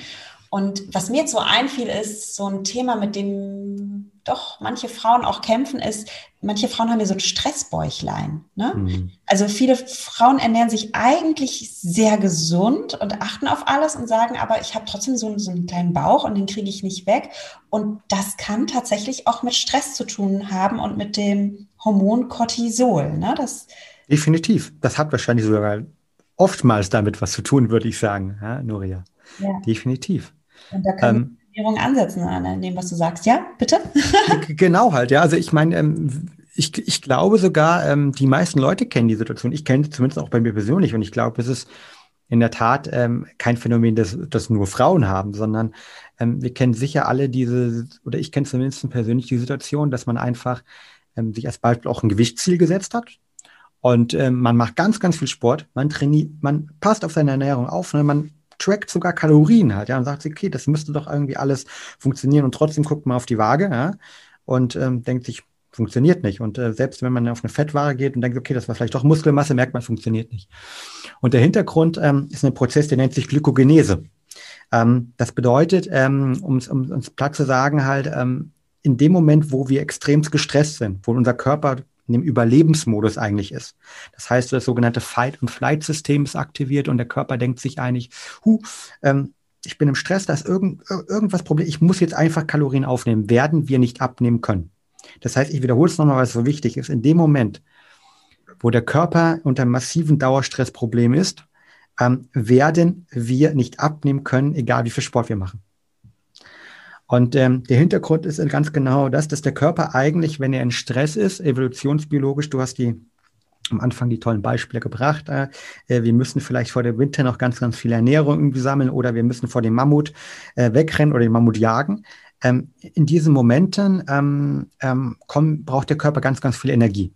Und was mir jetzt so einfiel, ist so ein Thema, mit dem doch manche Frauen auch kämpfen, ist, manche Frauen haben ja so ein Stressbäuchlein. Ne? Mhm. Also viele Frauen ernähren sich eigentlich sehr gesund und achten auf alles und sagen, aber ich habe trotzdem so, so einen kleinen Bauch und den kriege ich nicht weg. Und das kann tatsächlich auch mit Stress zu tun haben und mit dem Hormon Cortisol. Ne? Das, Definitiv. Das hat wahrscheinlich sogar oftmals damit was zu tun, würde ich sagen, ja, Nuria. Ja. Definitiv. Und da kann ähm, Ernährung ansetzen an dem, was du sagst. Ja, bitte? genau halt, ja. Also ich meine, ähm, ich, ich glaube sogar, ähm, die meisten Leute kennen die Situation. Ich kenne sie zumindest auch bei mir persönlich und ich glaube, es ist in der Tat ähm, kein Phänomen, das, das nur Frauen haben, sondern ähm, wir kennen sicher alle diese, oder ich kenne zumindest persönlich die Situation, dass man einfach ähm, sich als Beispiel auch ein Gewichtsziel gesetzt hat. Und ähm, man macht ganz, ganz viel Sport, man trainiert, man passt auf seine Ernährung auf, ne? man trackt sogar Kalorien halt, ja, und sagt okay, das müsste doch irgendwie alles funktionieren und trotzdem guckt man auf die Waage, ja, und ähm, denkt sich, funktioniert nicht. Und äh, selbst wenn man auf eine Fettware geht und denkt, okay, das war vielleicht doch Muskelmasse, merkt man, funktioniert nicht. Und der Hintergrund ähm, ist ein Prozess, der nennt sich Glykogenese. Ähm, das bedeutet, ähm, um es um, platt zu sagen, halt, ähm, in dem Moment, wo wir extrem gestresst sind, wo unser Körper in dem Überlebensmodus eigentlich ist. Das heißt, das sogenannte Fight- und Flight-System ist aktiviert und der Körper denkt sich eigentlich, hu, ähm, ich bin im Stress, da ist irgend, irgendwas Problem, ich muss jetzt einfach Kalorien aufnehmen, werden wir nicht abnehmen können. Das heißt, ich wiederhole es nochmal, weil es so wichtig ist. In dem Moment, wo der Körper unter massiven Dauerstressproblem ist, ähm, werden wir nicht abnehmen können, egal wie viel Sport wir machen. Und ähm, der Hintergrund ist ganz genau das, dass der Körper eigentlich, wenn er in Stress ist, evolutionsbiologisch, du hast die am Anfang die tollen Beispiele gebracht. Äh, äh, wir müssen vielleicht vor dem Winter noch ganz, ganz viel Ernährung irgendwie sammeln oder wir müssen vor dem Mammut äh, wegrennen oder den Mammut jagen. Ähm, in diesen Momenten ähm, ähm, komm, braucht der Körper ganz, ganz viel Energie.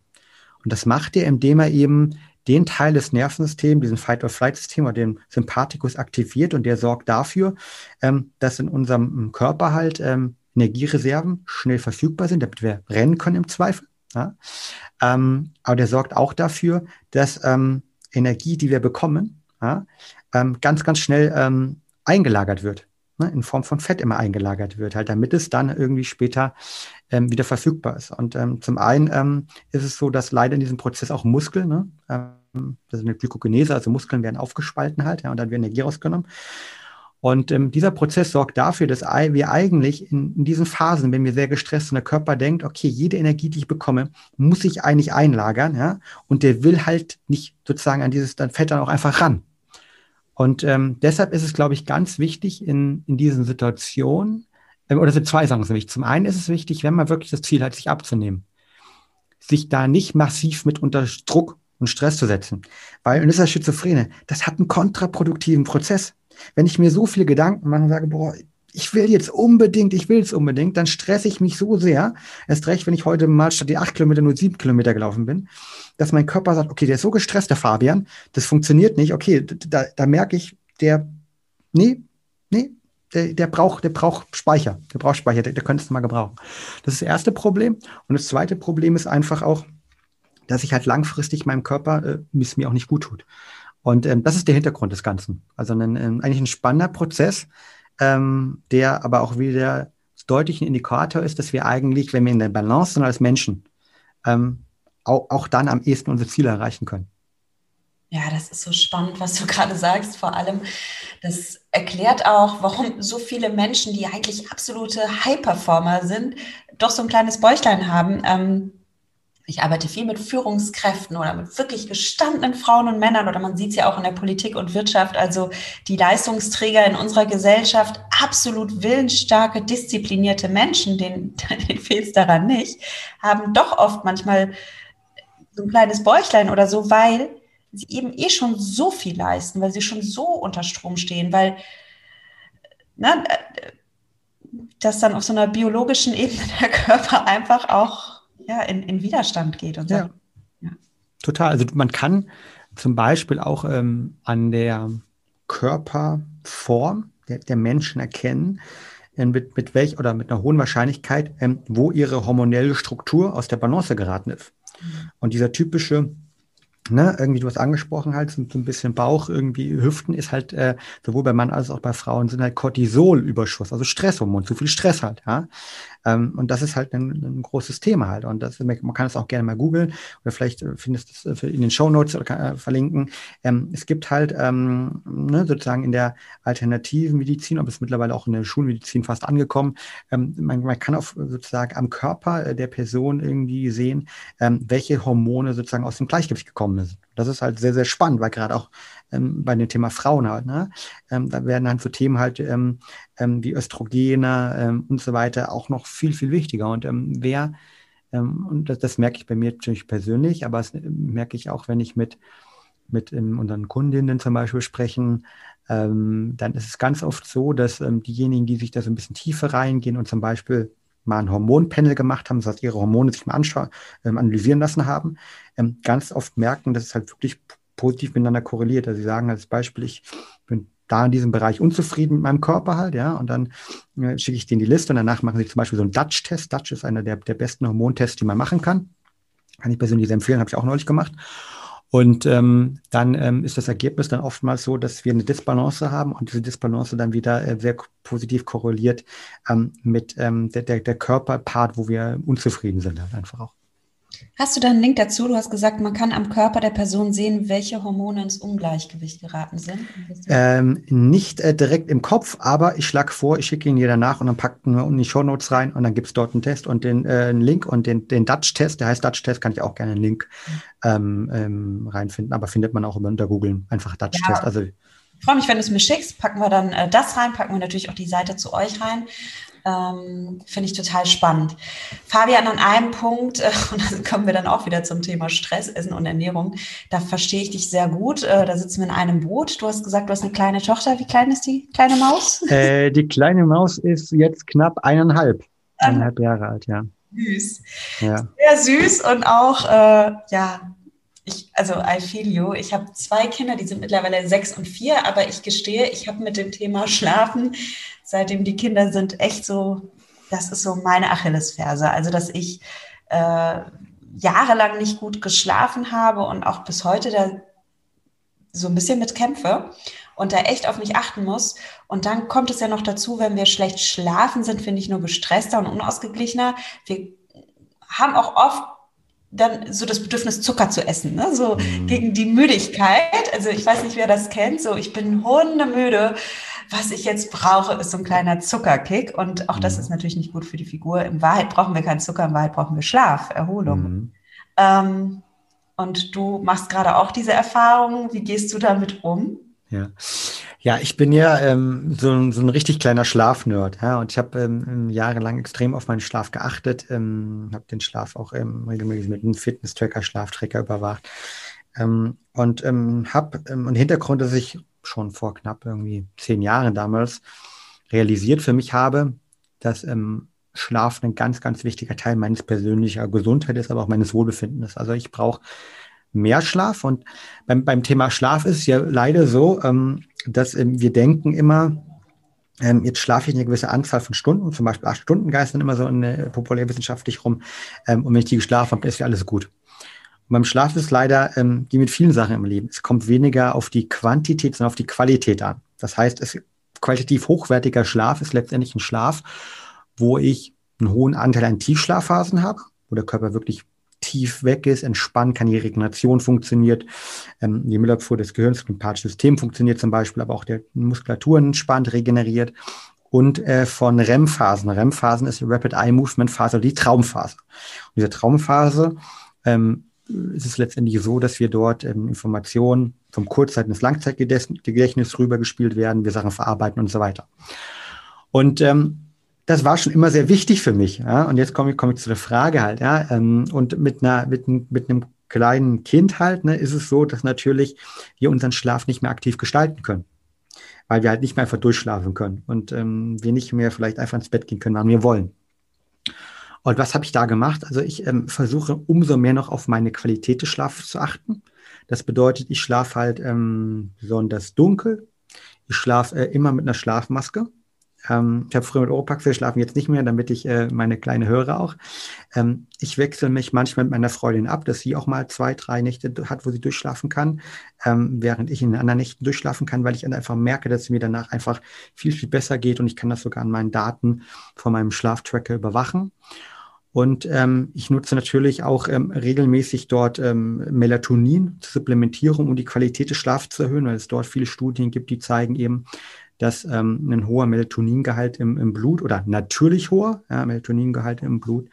Und das macht er, indem er eben den Teil des Nervensystems, diesen Fight-or-Flight-System oder den Sympathikus aktiviert und der sorgt dafür, ähm, dass in unserem ähm, Körper halt ähm, Energiereserven schnell verfügbar sind, damit wir rennen können im Zweifel. Ja? Ähm, aber der sorgt auch dafür, dass ähm, Energie, die wir bekommen, ja, ähm, ganz, ganz schnell eingelagert wird ne, in Form von Fett immer eingelagert wird, halt, damit es dann irgendwie später ähm, wieder verfügbar ist. Und ähm, zum einen ähm, ist es so, dass leider in diesem Prozess auch Muskeln, ne, das ist eine Glykogenese, also Muskeln werden aufgespalten halt, ja, und dann wird Energie rausgenommen. Und ähm, dieser Prozess sorgt dafür, dass wir eigentlich in, in, diesen Phasen, wenn wir sehr gestresst sind, der Körper denkt, okay, jede Energie, die ich bekomme, muss ich eigentlich einlagern, ja, und der will halt nicht sozusagen an dieses dann Fett dann auch einfach ran. Und ähm, deshalb ist es, glaube ich, ganz wichtig in, in diesen Situationen, äh, oder sind zwei Sachen wichtig. Zum einen ist es wichtig, wenn man wirklich das Ziel hat, sich abzunehmen, sich da nicht massiv mit unter Druck und Stress zu setzen. Weil, und das ist das Schizophrene, das hat einen kontraproduktiven Prozess. Wenn ich mir so viele Gedanken mache und sage, boah, ich will jetzt unbedingt, ich will jetzt unbedingt, dann stresse ich mich so sehr, erst recht, wenn ich heute mal statt die acht Kilometer nur sieben Kilometer gelaufen bin, dass mein Körper sagt, okay, der ist so gestresst, der Fabian, das funktioniert nicht, okay, da, da merke ich, der, nee, nee, der, der braucht, der braucht Speicher, der braucht Speicher, der, der könnte es mal gebrauchen. Das ist das erste Problem. Und das zweite Problem ist einfach auch, dass ich halt langfristig meinem Körper, äh, es mir auch nicht gut tut. Und ähm, das ist der Hintergrund des Ganzen. Also ein, ein, eigentlich ein spannender Prozess, ähm, der aber auch wieder deutlich ein Indikator ist, dass wir eigentlich, wenn wir in der Balance sind als Menschen, ähm, auch, auch dann am ehesten unsere Ziele erreichen können. Ja, das ist so spannend, was du gerade sagst. Vor allem, das erklärt auch, warum so viele Menschen, die eigentlich absolute High-Performer sind, doch so ein kleines Bäuchlein haben. Ähm, ich arbeite viel mit Führungskräften oder mit wirklich gestandenen Frauen und Männern oder man sieht es ja auch in der Politik und Wirtschaft. Also die Leistungsträger in unserer Gesellschaft, absolut willensstarke, disziplinierte Menschen, denen, denen fehlt es daran nicht, haben doch oft manchmal so ein kleines Bäuchlein oder so, weil sie eben eh schon so viel leisten, weil sie schon so unter Strom stehen, weil ne, dass dann auf so einer biologischen Ebene der Körper einfach auch ja, in, in Widerstand geht und sagt, ja. ja. Total. Also man kann zum Beispiel auch ähm, an der Körperform der, der Menschen erkennen, äh, mit, mit welch oder mit einer hohen Wahrscheinlichkeit, ähm, wo ihre hormonelle Struktur aus der Balance geraten ist. Mhm. Und dieser typische ne, irgendwie du hast angesprochen halt, so, so, ein bisschen Bauch, irgendwie Hüften ist halt äh, sowohl bei Mann als auch bei Frauen sind halt Cortisolüberschuss, also Stresshormon, zu viel Stress halt, ja. Ähm, und das ist halt ein, ein, großes Thema halt. Und das, man kann es auch gerne mal googeln oder vielleicht äh, findest du es äh, in den Show Notes äh, verlinken. Ähm, es gibt halt ähm, ne, sozusagen in der alternativen Medizin, ob es mittlerweile auch in der Schulmedizin fast angekommen, man, man, kann auf sozusagen am Körper der Person irgendwie sehen, welche Hormone sozusagen aus dem Gleichgewicht gekommen sind. Das ist halt sehr, sehr spannend, weil gerade auch ähm, bei dem Thema Frauen halt, ne? Ähm, da werden dann so Themen halt ähm, ähm, wie Östrogene ähm, und so weiter auch noch viel, viel wichtiger. Und ähm, wer, und das, das merke ich bei mir natürlich persönlich, aber das merke ich auch, wenn ich mit, mit unseren Kundinnen zum Beispiel sprechen, dann ist es ganz oft so, dass diejenigen, die sich da so ein bisschen tiefer reingehen und zum Beispiel mal ein Hormonpanel gemacht haben, das heißt, ihre Hormone sich mal anschauen, ähm, analysieren lassen haben, ähm, ganz oft merken, dass es halt wirklich positiv miteinander korreliert. Also sie sagen als Beispiel, ich bin da in diesem Bereich unzufrieden mit meinem Körper halt, ja, und dann äh, schicke ich denen die Liste und danach machen sie zum Beispiel so einen Dutch-Test. Dutch ist einer der, der besten Hormontests, die man machen kann. Kann ich persönlich sehr empfehlen, habe ich auch neulich gemacht. Und ähm, dann ähm, ist das Ergebnis dann oftmals so, dass wir eine Disbalance haben und diese Disbalance dann wieder äh, sehr positiv korreliert ähm, mit ähm, der, der, der Körperpart, wo wir unzufrieden sind, halt einfach auch. Hast du da einen Link dazu? Du hast gesagt, man kann am Körper der Person sehen, welche Hormone ins Ungleichgewicht geraten sind. Ähm, nicht äh, direkt im Kopf, aber ich schlage vor, ich schicke ihn dir danach und dann packt wir in die Show Notes rein und dann gibt es dort einen Test und den äh, einen Link und den, den Dutch-Test, der heißt Dutch-Test, kann ich auch gerne einen Link ähm, ähm, reinfinden, aber findet man auch unter Google einfach Dutch-Test. Ja. Also ich freue mich, wenn du es mir schickst. Packen wir dann äh, das rein, packen wir natürlich auch die Seite zu euch rein. Ähm, Finde ich total spannend. Fabian, an einem Punkt, äh, und dann kommen wir dann auch wieder zum Thema Stress, Essen und Ernährung, da verstehe ich dich sehr gut. Äh, da sitzen wir in einem Boot. Du hast gesagt, du hast eine kleine Tochter. Wie klein ist die kleine Maus? Äh, die kleine Maus ist jetzt knapp eineinhalb, eineinhalb Jahre alt, ja. Süß. Ja. Sehr süß und auch, äh, ja, ich, also I feel you. Ich habe zwei Kinder, die sind mittlerweile sechs und vier, aber ich gestehe, ich habe mit dem Thema Schlafen seitdem die Kinder sind, echt so, das ist so meine Achillesferse. Also, dass ich äh, jahrelang nicht gut geschlafen habe und auch bis heute da so ein bisschen mit kämpfe und da echt auf mich achten muss. Und dann kommt es ja noch dazu, wenn wir schlecht schlafen, sind finde ich nur gestresster und unausgeglichener. Wir haben auch oft dann so das Bedürfnis, Zucker zu essen, ne? so mhm. gegen die Müdigkeit. Also ich weiß nicht, wer das kennt, so ich bin hundemüde was ich jetzt brauche, ist so ein kleiner Zuckerkick. Und auch das mhm. ist natürlich nicht gut für die Figur. In Wahrheit brauchen wir keinen Zucker, in Wahrheit brauchen wir Schlaf, Erholung. Mhm. Ähm, und du machst gerade auch diese Erfahrung. Wie gehst du damit um? Ja. Ja, ich bin ja ähm, so, so ein richtig kleiner Schlafnerd. Ja, und ich habe ähm, jahrelang extrem auf meinen Schlaf geachtet, ähm, habe den Schlaf auch ähm, regelmäßig mit einem Fitness-Tracker, Schlaftracker überwacht. Ähm, und ähm, habe ähm, Hintergrund, dass ich schon vor knapp irgendwie zehn Jahren damals realisiert für mich habe, dass ähm, Schlaf ein ganz, ganz wichtiger Teil meines persönlichen Gesundheit ist, aber auch meines Wohlbefindens. Also ich brauche mehr Schlaf und beim, beim Thema Schlaf ist es ja leider so, ähm, dass ähm, wir denken immer, ähm, jetzt schlafe ich eine gewisse Anzahl von Stunden, zum Beispiel acht Stunden geistern immer so in, äh, populärwissenschaftlich rum ähm, und wenn ich die geschlafen habe, ist ja alles gut. Und beim Schlaf ist leider ähm, wie mit vielen Sachen im Leben. Es kommt weniger auf die Quantität, sondern auf die Qualität an. Das heißt, es, qualitativ hochwertiger Schlaf ist letztendlich ein Schlaf, wo ich einen hohen Anteil an Tiefschlafphasen habe, wo der Körper wirklich tief weg ist, entspannt, kann die Regeneration funktioniert, ähm, die Müllabfuhr des Gehirns, das System funktioniert zum Beispiel, aber auch der Muskulatur entspannt, regeneriert und äh, von REM-Phasen. REM-Phasen ist die Rapid Eye Movement Phase, die Traumphase. Und diese Traumphase ähm, ist es letztendlich so, dass wir dort ähm, Informationen vom Kurzzeit- ins Langzeitgedächtnis rübergespielt werden, wir Sachen verarbeiten und so weiter. Und ähm, das war schon immer sehr wichtig für mich. Ja? Und jetzt komme ich, komme ich zu der Frage halt. Ja? Ähm, und mit, einer, mit, mit einem kleinen Kind halt ne, ist es so, dass natürlich wir unseren Schlaf nicht mehr aktiv gestalten können. Weil wir halt nicht mehr einfach durchschlafen können und ähm, wir nicht mehr vielleicht einfach ins Bett gehen können, wann wir wollen. Und was habe ich da gemacht? Also ich ähm, versuche umso mehr noch auf meine Qualität des Schlafes zu achten. Das bedeutet, ich schlafe halt ähm, besonders dunkel. Ich schlafe äh, immer mit einer Schlafmaske. Ähm, ich habe früher mit Oropax geschlafen, jetzt nicht mehr, damit ich äh, meine kleine höre auch. Ähm, ich wechsle mich manchmal mit meiner Freundin ab, dass sie auch mal zwei, drei Nächte hat, wo sie durchschlafen kann, ähm, während ich in anderen Nächten durchschlafen kann, weil ich einfach merke, dass es mir danach einfach viel, viel besser geht und ich kann das sogar an meinen Daten von meinem Schlaftracker überwachen. Und ähm, ich nutze natürlich auch ähm, regelmäßig dort ähm, Melatonin zur Supplementierung, um die Qualität des Schlafs zu erhöhen, weil es dort viele Studien gibt, die zeigen eben, dass ähm, ein hoher Melatoningehalt im, im Blut oder natürlich hoher ja, Melatoningehalt im Blut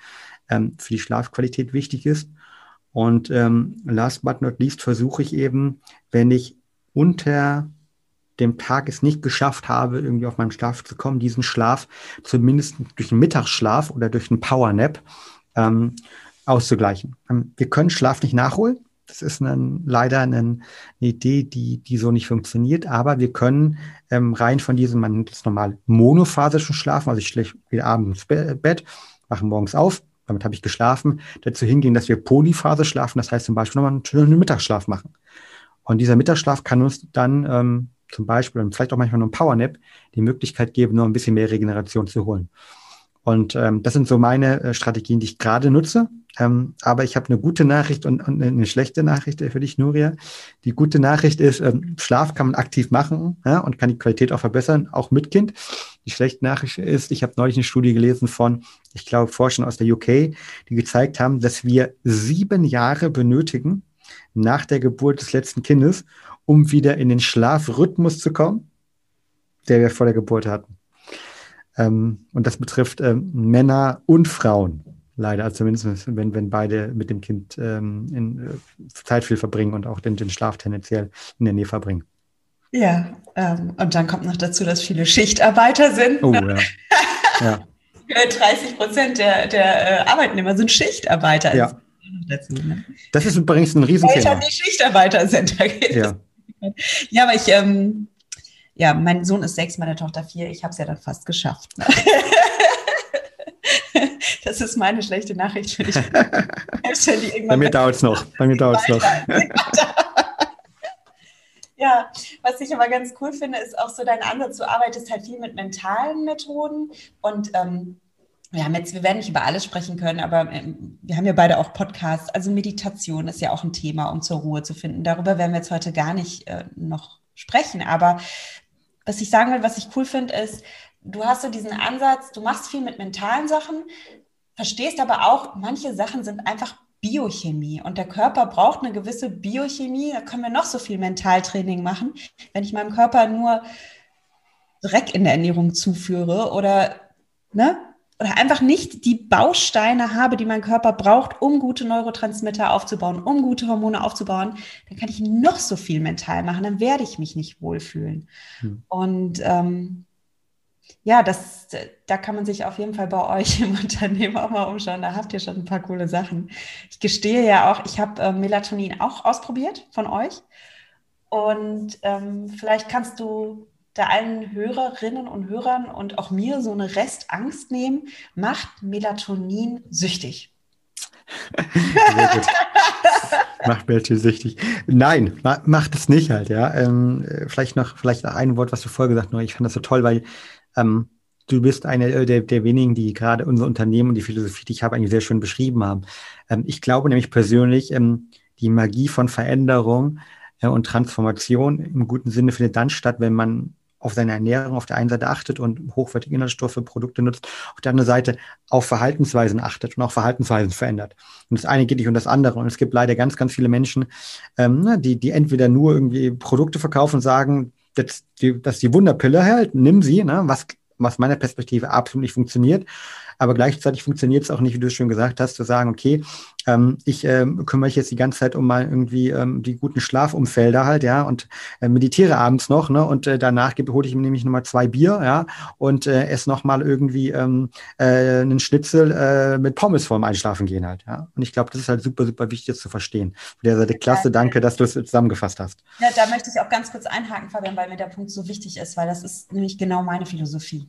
ähm, für die Schlafqualität wichtig ist. Und ähm, last but not least versuche ich eben, wenn ich unter dem Tag es nicht geschafft habe, irgendwie auf meinen Schlaf zu kommen, diesen Schlaf zumindest durch einen Mittagsschlaf oder durch einen Powernap ähm, auszugleichen. Ähm, wir können Schlaf nicht nachholen. Das ist ein, leider eine, eine, Idee, die, die so nicht funktioniert. Aber wir können ähm, rein von diesem, man nennt es normal monophasischen Schlafen, also ich wieder abends ins Bett, mache morgens auf, damit habe ich geschlafen, dazu hingehen, dass wir polyphasisch schlafen, das heißt zum Beispiel nochmal einen schönen Mittagsschlaf machen. Und dieser Mittagsschlaf kann uns dann ähm, zum Beispiel und vielleicht auch manchmal nur ein Powernap die Möglichkeit geben, nur ein bisschen mehr Regeneration zu holen. Und ähm, das sind so meine äh, Strategien, die ich gerade nutze. Ähm, aber ich habe eine gute Nachricht und, und, eine schlechte Nachricht für dich, Nuria. Die gute Nachricht ist, ähm, Schlaf kann man aktiv machen ja, und kann die Qualität auch verbessern, auch mit Kind. Die schlechte Nachricht ist, ich habe neulich eine Studie gelesen von, ich glaube, Forschern aus der UK, die gezeigt haben, dass wir sieben Jahre benötigen nach der Geburt des letzten Kindes, um wieder in den Schlafrhythmus zu kommen, der wir vor der Geburt hatten. Ähm, und das betrifft ähm, Männer und Frauen. Leider, also zumindest wenn, wenn beide mit dem Kind ähm, in, äh, Zeit viel verbringen und auch den, den Schlaf tendenziell in der Nähe verbringen. Ja, ähm, und dann kommt noch dazu, dass viele Schichtarbeiter sind. Oh, ja. ja. 30 Prozent der, der äh, Arbeitnehmer sind Schichtarbeiter. Ja. Dazu, ne? Das ist übrigens ein Riesenthema. Eltern, die Schichtarbeiter sind. Da geht ja. Ja, aber ich, ähm, ja, mein Sohn ist sechs, meine Tochter vier. Ich habe es ja dann fast geschafft. Ne? das ist meine schlechte Nachricht für dich. Bei mir dauert es noch. Bei mir dauert es noch. Ja, was ich aber ganz cool finde, ist auch so dein Ansatz. Du arbeitest halt viel mit mentalen Methoden und ähm, wir haben jetzt, wir werden nicht über alles sprechen können, aber ähm, wir haben ja beide auch Podcasts. Also Meditation ist ja auch ein Thema, um zur Ruhe zu finden. Darüber werden wir jetzt heute gar nicht äh, noch sprechen. Aber was ich sagen will, was ich cool finde, ist, du hast so diesen Ansatz, du machst viel mit mentalen Sachen, verstehst aber auch, manche Sachen sind einfach Biochemie und der Körper braucht eine gewisse Biochemie. Da können wir noch so viel Mentaltraining machen. Wenn ich meinem Körper nur Dreck in der Ernährung zuführe oder ne, oder einfach nicht die Bausteine habe, die mein Körper braucht, um gute Neurotransmitter aufzubauen, um gute Hormone aufzubauen, dann kann ich noch so viel mental machen, dann werde ich mich nicht wohlfühlen. Hm. Und ähm, ja, das, da kann man sich auf jeden Fall bei euch im Unternehmen auch mal umschauen. Da habt ihr schon ein paar coole Sachen. Ich gestehe ja auch, ich habe äh, Melatonin auch ausprobiert von euch. Und ähm, vielleicht kannst du da allen Hörerinnen und Hörern und auch mir so eine Restangst nehmen, macht Melatonin süchtig. Sehr gut. macht Melatonin süchtig. Nein, ma macht es nicht halt, ja. Ähm, vielleicht noch, vielleicht noch ein Wort, was du vorher gesagt hast. Ich fand das so toll, weil ähm, du bist einer der, der wenigen, die gerade unser Unternehmen und die Philosophie, die ich habe, eigentlich sehr schön beschrieben haben. Ähm, ich glaube nämlich persönlich, ähm, die Magie von Veränderung äh, und Transformation im guten Sinne findet dann statt, wenn man auf seine Ernährung auf der einen Seite achtet und hochwertige Inhaltsstoffe, Produkte nutzt, auf der anderen Seite auf Verhaltensweisen achtet und auch Verhaltensweisen verändert. Und das eine geht nicht um das andere. Und es gibt leider ganz, ganz viele Menschen, ähm, ne, die, die entweder nur irgendwie Produkte verkaufen und sagen, das, die, das ist die Wunderpille halt, nimm sie, ne, was, was meiner Perspektive absolut nicht funktioniert. Aber gleichzeitig funktioniert es auch nicht, wie du es schon gesagt hast, zu sagen, okay, ähm, ich ähm, kümmere mich jetzt die ganze Zeit um mal irgendwie ähm, die guten Schlafumfelder halt, ja, und äh, meditiere abends noch, ne, und äh, danach hole ich mir nämlich nochmal zwei Bier, ja, und äh, esse nochmal irgendwie ähm, äh, einen Schnitzel äh, mit Pommes vorm Einschlafen gehen halt, ja. Und ich glaube, das ist halt super, super wichtig, das zu verstehen. Von der Seite klasse, danke, dass du es zusammengefasst hast. Ja, da möchte ich auch ganz kurz einhaken, Fabian, weil mir der Punkt so wichtig ist, weil das ist nämlich genau meine Philosophie.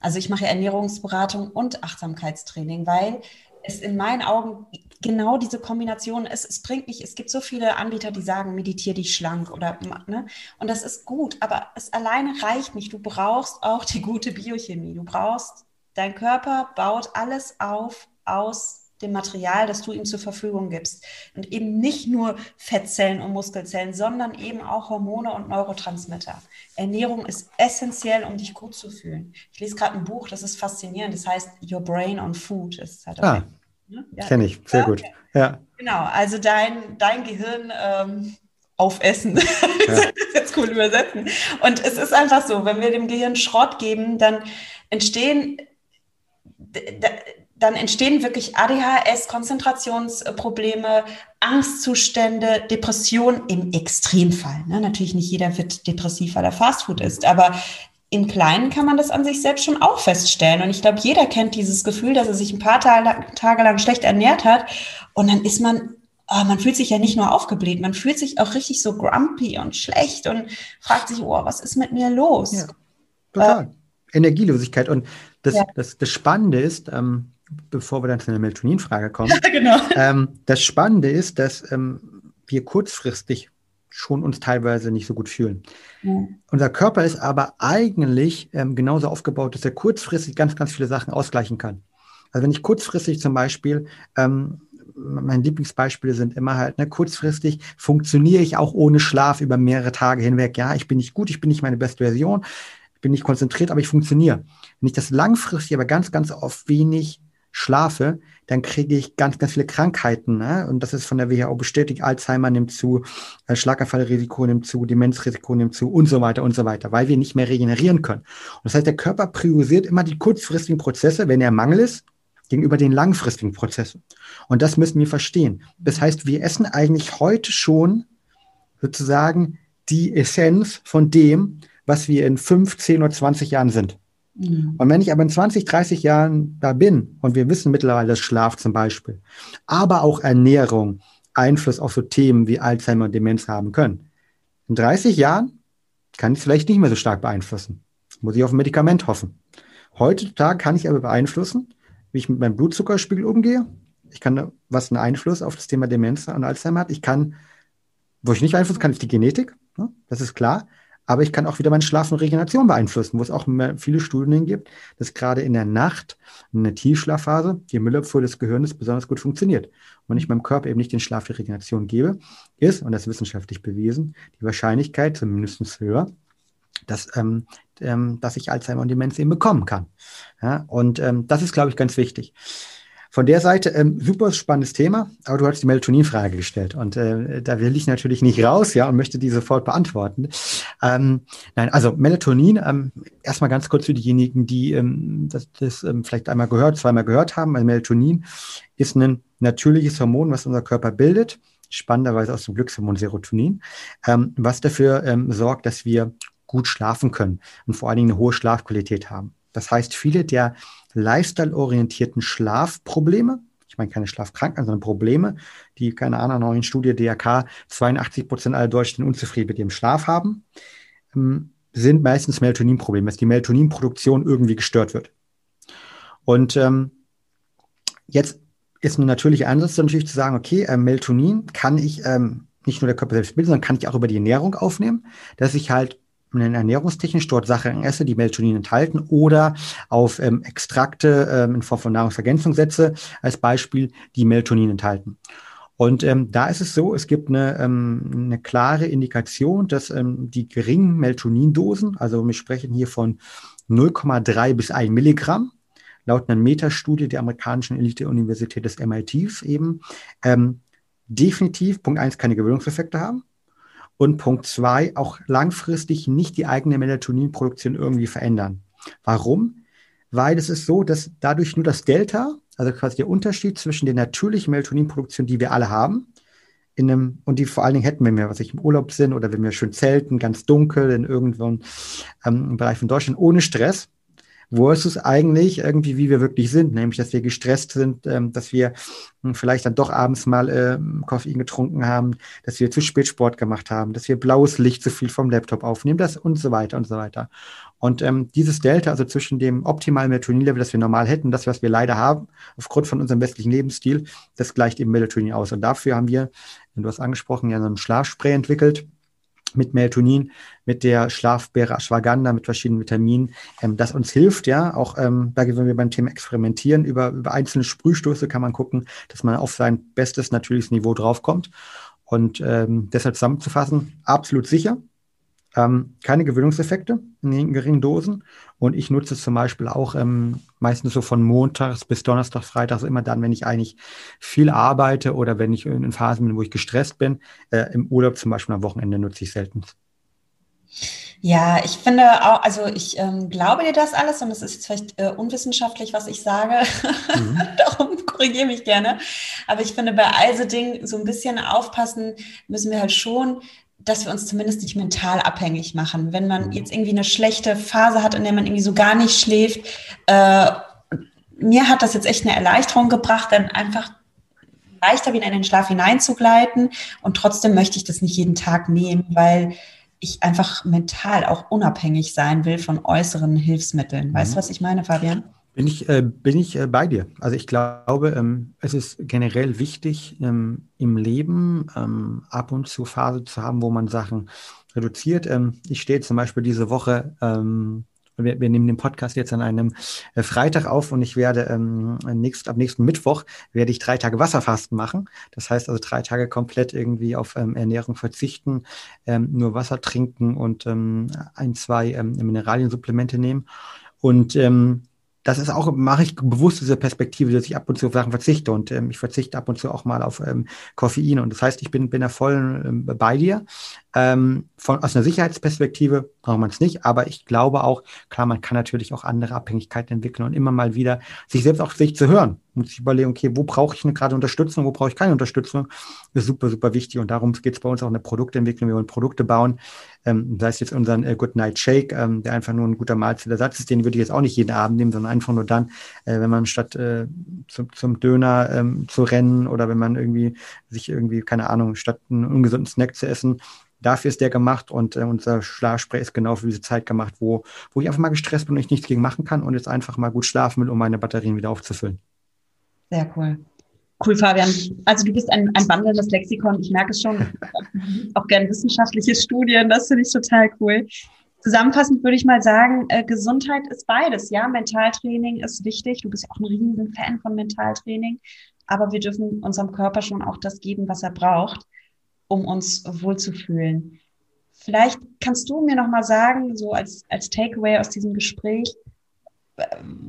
Also ich mache Ernährungsberatung und Achtsamkeitstraining, weil ist in meinen Augen genau diese Kombination. Es, es bringt nicht, es gibt so viele Anbieter, die sagen, meditiere dich schlank oder, ne? Und das ist gut, aber es alleine reicht nicht. Du brauchst auch die gute Biochemie. Du brauchst, dein Körper baut alles auf aus dem Material, das du ihm zur Verfügung gibst. Und eben nicht nur Fettzellen und Muskelzellen, sondern eben auch Hormone und Neurotransmitter. Ernährung ist essentiell, um dich gut zu fühlen. Ich lese gerade ein Buch, das ist faszinierend, das heißt Your Brain on Food. Ist halt ah, ne? ja. kenne ich, sehr gut. Ja. Genau, also dein, dein Gehirn ähm, aufessen. Ja. das ist jetzt cool übersetzen. Und es ist einfach so, wenn wir dem Gehirn Schrott geben, dann entstehen dann entstehen wirklich ADHS, Konzentrationsprobleme, Angstzustände, Depressionen im Extremfall. Ne? Natürlich nicht jeder wird depressiv, weil er Fastfood isst, aber im Kleinen kann man das an sich selbst schon auch feststellen. Und ich glaube, jeder kennt dieses Gefühl, dass er sich ein paar Tage lang schlecht ernährt hat und dann ist man Oh, man fühlt sich ja nicht nur aufgebläht, man fühlt sich auch richtig so grumpy und schlecht und fragt sich, oh, was ist mit mir los? Ja, total. Äh, Energielosigkeit. Und das, ja. das, das Spannende ist, ähm, bevor wir dann zu einer Melatonin-Frage kommen. Ja, genau. Ähm, das Spannende ist, dass ähm, wir kurzfristig schon uns teilweise nicht so gut fühlen. Ja. Unser Körper ist aber eigentlich ähm, genauso aufgebaut, dass er kurzfristig ganz, ganz viele Sachen ausgleichen kann. Also wenn ich kurzfristig zum Beispiel, ähm, meine Lieblingsbeispiele sind immer halt, ne, kurzfristig funktioniere ich auch ohne Schlaf über mehrere Tage hinweg. Ja, ich bin nicht gut, ich bin nicht meine beste Version, ich bin nicht konzentriert, aber ich funktioniere. Wenn ich das langfristig aber ganz, ganz oft wenig schlafe, dann kriege ich ganz, ganz viele Krankheiten. Ne? Und das ist von der WHO bestätigt. Alzheimer nimmt zu, äh, Schlaganfallrisiko nimmt zu, Demenzrisiko nimmt zu und so weiter und so weiter, weil wir nicht mehr regenerieren können. Und das heißt, der Körper priorisiert immer die kurzfristigen Prozesse, wenn er Mangel ist, gegenüber den langfristigen Prozessen. Und das müssen wir verstehen. Das heißt, wir essen eigentlich heute schon sozusagen die Essenz von dem, was wir in 15 oder 20 Jahren sind. Mhm. Und wenn ich aber in 20, 30 Jahren da bin und wir wissen mittlerweile, dass Schlaf zum Beispiel, aber auch Ernährung Einfluss auf so Themen wie Alzheimer und Demenz haben können. In 30 Jahren kann ich es vielleicht nicht mehr so stark beeinflussen. Muss ich auf ein Medikament hoffen. Heutzutage kann ich aber beeinflussen, wie ich mit meinem Blutzuckerspiegel umgehe. Ich kann, was einen Einfluss auf das Thema Demenz und Alzheimer hat. Ich kann, wo ich nicht beeinflussen kann, ist die Genetik. Ne? Das ist klar. Aber ich kann auch wieder meinen Schlaf und Regeneration beeinflussen, wo es auch viele Studien gibt, dass gerade in der Nacht, in der Tiefschlafphase, die Müllabfuhr des Gehirns besonders gut funktioniert. Und wenn ich meinem Körper eben nicht den Schlaf, die Regeneration gebe, ist, und das ist wissenschaftlich bewiesen, die Wahrscheinlichkeit zumindest höher, dass, ähm, ähm, dass ich Alzheimer und Demenz eben bekommen kann. Ja, und ähm, das ist, glaube ich, ganz wichtig. Von der Seite, ähm, super spannendes Thema, aber du hast die Melatonin-Frage gestellt und äh, da will ich natürlich nicht raus, ja, und möchte die sofort beantworten. Ähm, nein, also Melatonin, ähm, erstmal ganz kurz für diejenigen, die ähm, das, das ähm, vielleicht einmal gehört, zweimal gehört haben. Also Melatonin ist ein natürliches Hormon, was unser Körper bildet, spannenderweise aus dem Glückshormon Serotonin, ähm, was dafür ähm, sorgt, dass wir gut schlafen können und vor allen Dingen eine hohe Schlafqualität haben. Das heißt, viele der lifestyle-orientierten Schlafprobleme, ich meine keine Schlafkrankheiten, sondern Probleme, die, keine Ahnung, neuen Studie DRK, 82 Prozent aller Deutschen unzufrieden mit ihrem Schlaf haben, ähm, sind meistens Melatoninprobleme, dass die Melatoninproduktion irgendwie gestört wird. Und ähm, jetzt ist ein natürlicher Ansatz natürlich zu sagen, okay, äh, Melatonin kann ich ähm, nicht nur der Körper selbst bilden, sondern kann ich auch über die Ernährung aufnehmen, dass ich halt ernährungstechnisch dort Sachen esse, die Melatonin enthalten oder auf ähm, Extrakte ähm, in Form von Nahrungsergänzung setze, als Beispiel, die Melatonin enthalten. Und ähm, da ist es so, es gibt eine, ähm, eine klare Indikation, dass ähm, die geringen Melatonindosen, also wir sprechen hier von 0,3 bis 1 Milligramm, laut einer Metastudie der amerikanischen Elite-Universität des MITs eben, ähm, definitiv, Punkt 1, keine Gewöhnungseffekte haben und Punkt zwei, auch langfristig nicht die eigene Melatoninproduktion irgendwie verändern. Warum? Weil es ist so, dass dadurch nur das Delta, also quasi der Unterschied zwischen der natürlichen Melatoninproduktion, die wir alle haben, in einem, und die vor allen Dingen hätten, wenn wir, was ich im Urlaub sind oder wenn wir schön zelten, ganz dunkel in irgendwo ähm, Bereich von Deutschland, ohne Stress, wo ist es eigentlich irgendwie, wie wir wirklich sind, nämlich, dass wir gestresst sind, ähm, dass wir hm, vielleicht dann doch abends mal äh, Koffein getrunken haben, dass wir zu spät Sport gemacht haben, dass wir blaues Licht zu viel vom Laptop aufnehmen, das und so weiter und so weiter. Und ähm, dieses Delta, also zwischen dem optimalen Melatonin-Level, das wir normal hätten, das, was wir leider haben, aufgrund von unserem westlichen Lebensstil, das gleicht eben Melatonin aus. Und dafür haben wir, du hast angesprochen, ja so ein Schlafspray entwickelt, mit Melatonin, mit der Schlafbeere Ashwagandha, mit verschiedenen Vitaminen, ähm, das uns hilft, ja, auch ähm, da wenn wir beim Thema Experimentieren, über, über einzelne Sprühstoße kann man gucken, dass man auf sein bestes natürliches Niveau draufkommt. Und ähm, deshalb zusammenzufassen, absolut sicher, ähm, keine Gewöhnungseffekte in geringen Dosen. Und ich nutze es zum Beispiel auch ähm, meistens so von Montags bis Donnerstag, Freitags, immer dann, wenn ich eigentlich viel arbeite oder wenn ich in Phasen bin, wo ich gestresst bin. Äh, Im Urlaub zum Beispiel am Wochenende nutze ich selten. Ja, ich finde auch, also ich ähm, glaube dir das alles und es ist jetzt vielleicht äh, unwissenschaftlich, was ich sage. Mhm. Darum korrigiere mich gerne. Aber ich finde, bei all so Dingen so ein bisschen aufpassen müssen wir halt schon, dass wir uns zumindest nicht mental abhängig machen. Wenn man jetzt irgendwie eine schlechte Phase hat, in der man irgendwie so gar nicht schläft, äh, mir hat das jetzt echt eine Erleichterung gebracht, dann einfach leichter wieder in den Schlaf hineinzugleiten. Und trotzdem möchte ich das nicht jeden Tag nehmen, weil ich einfach mental auch unabhängig sein will von äußeren Hilfsmitteln. Weißt du, mhm. was ich meine, Fabian? Bin ich, äh, bin ich äh, bei dir. Also ich glaube, ähm, es ist generell wichtig, ähm, im Leben ähm, ab und zu Phase zu haben, wo man Sachen reduziert. Ähm, ich stehe zum Beispiel diese Woche, ähm, wir, wir, nehmen den Podcast jetzt an einem äh, Freitag auf und ich werde ähm, nächst, ab nächsten Mittwoch werde ich drei Tage Wasserfasten machen. Das heißt also drei Tage komplett irgendwie auf Ernährung verzichten, nur Wasser trinken und ein, zwei Mineraliensupplemente nehmen. Und das ist auch, mache ich bewusst diese Perspektive, dass ich ab und zu auf Sachen verzichte und ähm, ich verzichte ab und zu auch mal auf ähm, Koffein. Und das heißt, ich bin, bin da voll ähm, bei dir. Ähm, von, aus einer Sicherheitsperspektive braucht man es nicht, aber ich glaube auch, klar, man kann natürlich auch andere Abhängigkeiten entwickeln und immer mal wieder sich selbst auch sich zu hören. Und sich überlegen, okay, wo brauche ich gerade Unterstützung, wo brauche ich keine Unterstützung, ist super, super wichtig und darum geht es bei uns auch in der Produktentwicklung, wir wollen Produkte bauen, ähm, sei es jetzt unseren äh, Good Night Shake, ähm, der einfach nur ein guter Mahlzeitersatz ist, den würde ich jetzt auch nicht jeden Abend nehmen, sondern einfach nur dann, äh, wenn man statt äh, zum, zum Döner ähm, zu rennen oder wenn man irgendwie sich irgendwie, keine Ahnung, statt einen ungesunden Snack zu essen, Dafür ist der gemacht und äh, unser Schlafspray ist genau für diese Zeit gemacht, wo, wo ich einfach mal gestresst bin und ich nichts gegen machen kann und jetzt einfach mal gut schlafen will, um meine Batterien wieder aufzufüllen. Sehr cool. Cool, Fabian. Also du bist ein, ein wandelndes Lexikon. Ich merke es schon. Auch gerne wissenschaftliche Studien. Das finde ich total cool. Zusammenfassend würde ich mal sagen, äh, Gesundheit ist beides. Ja, Mentaltraining ist wichtig. Du bist ja auch ein riesiger Fan von Mentaltraining. Aber wir dürfen unserem Körper schon auch das geben, was er braucht um uns wohlzufühlen. Vielleicht kannst du mir noch mal sagen, so als, als Takeaway aus diesem Gespräch,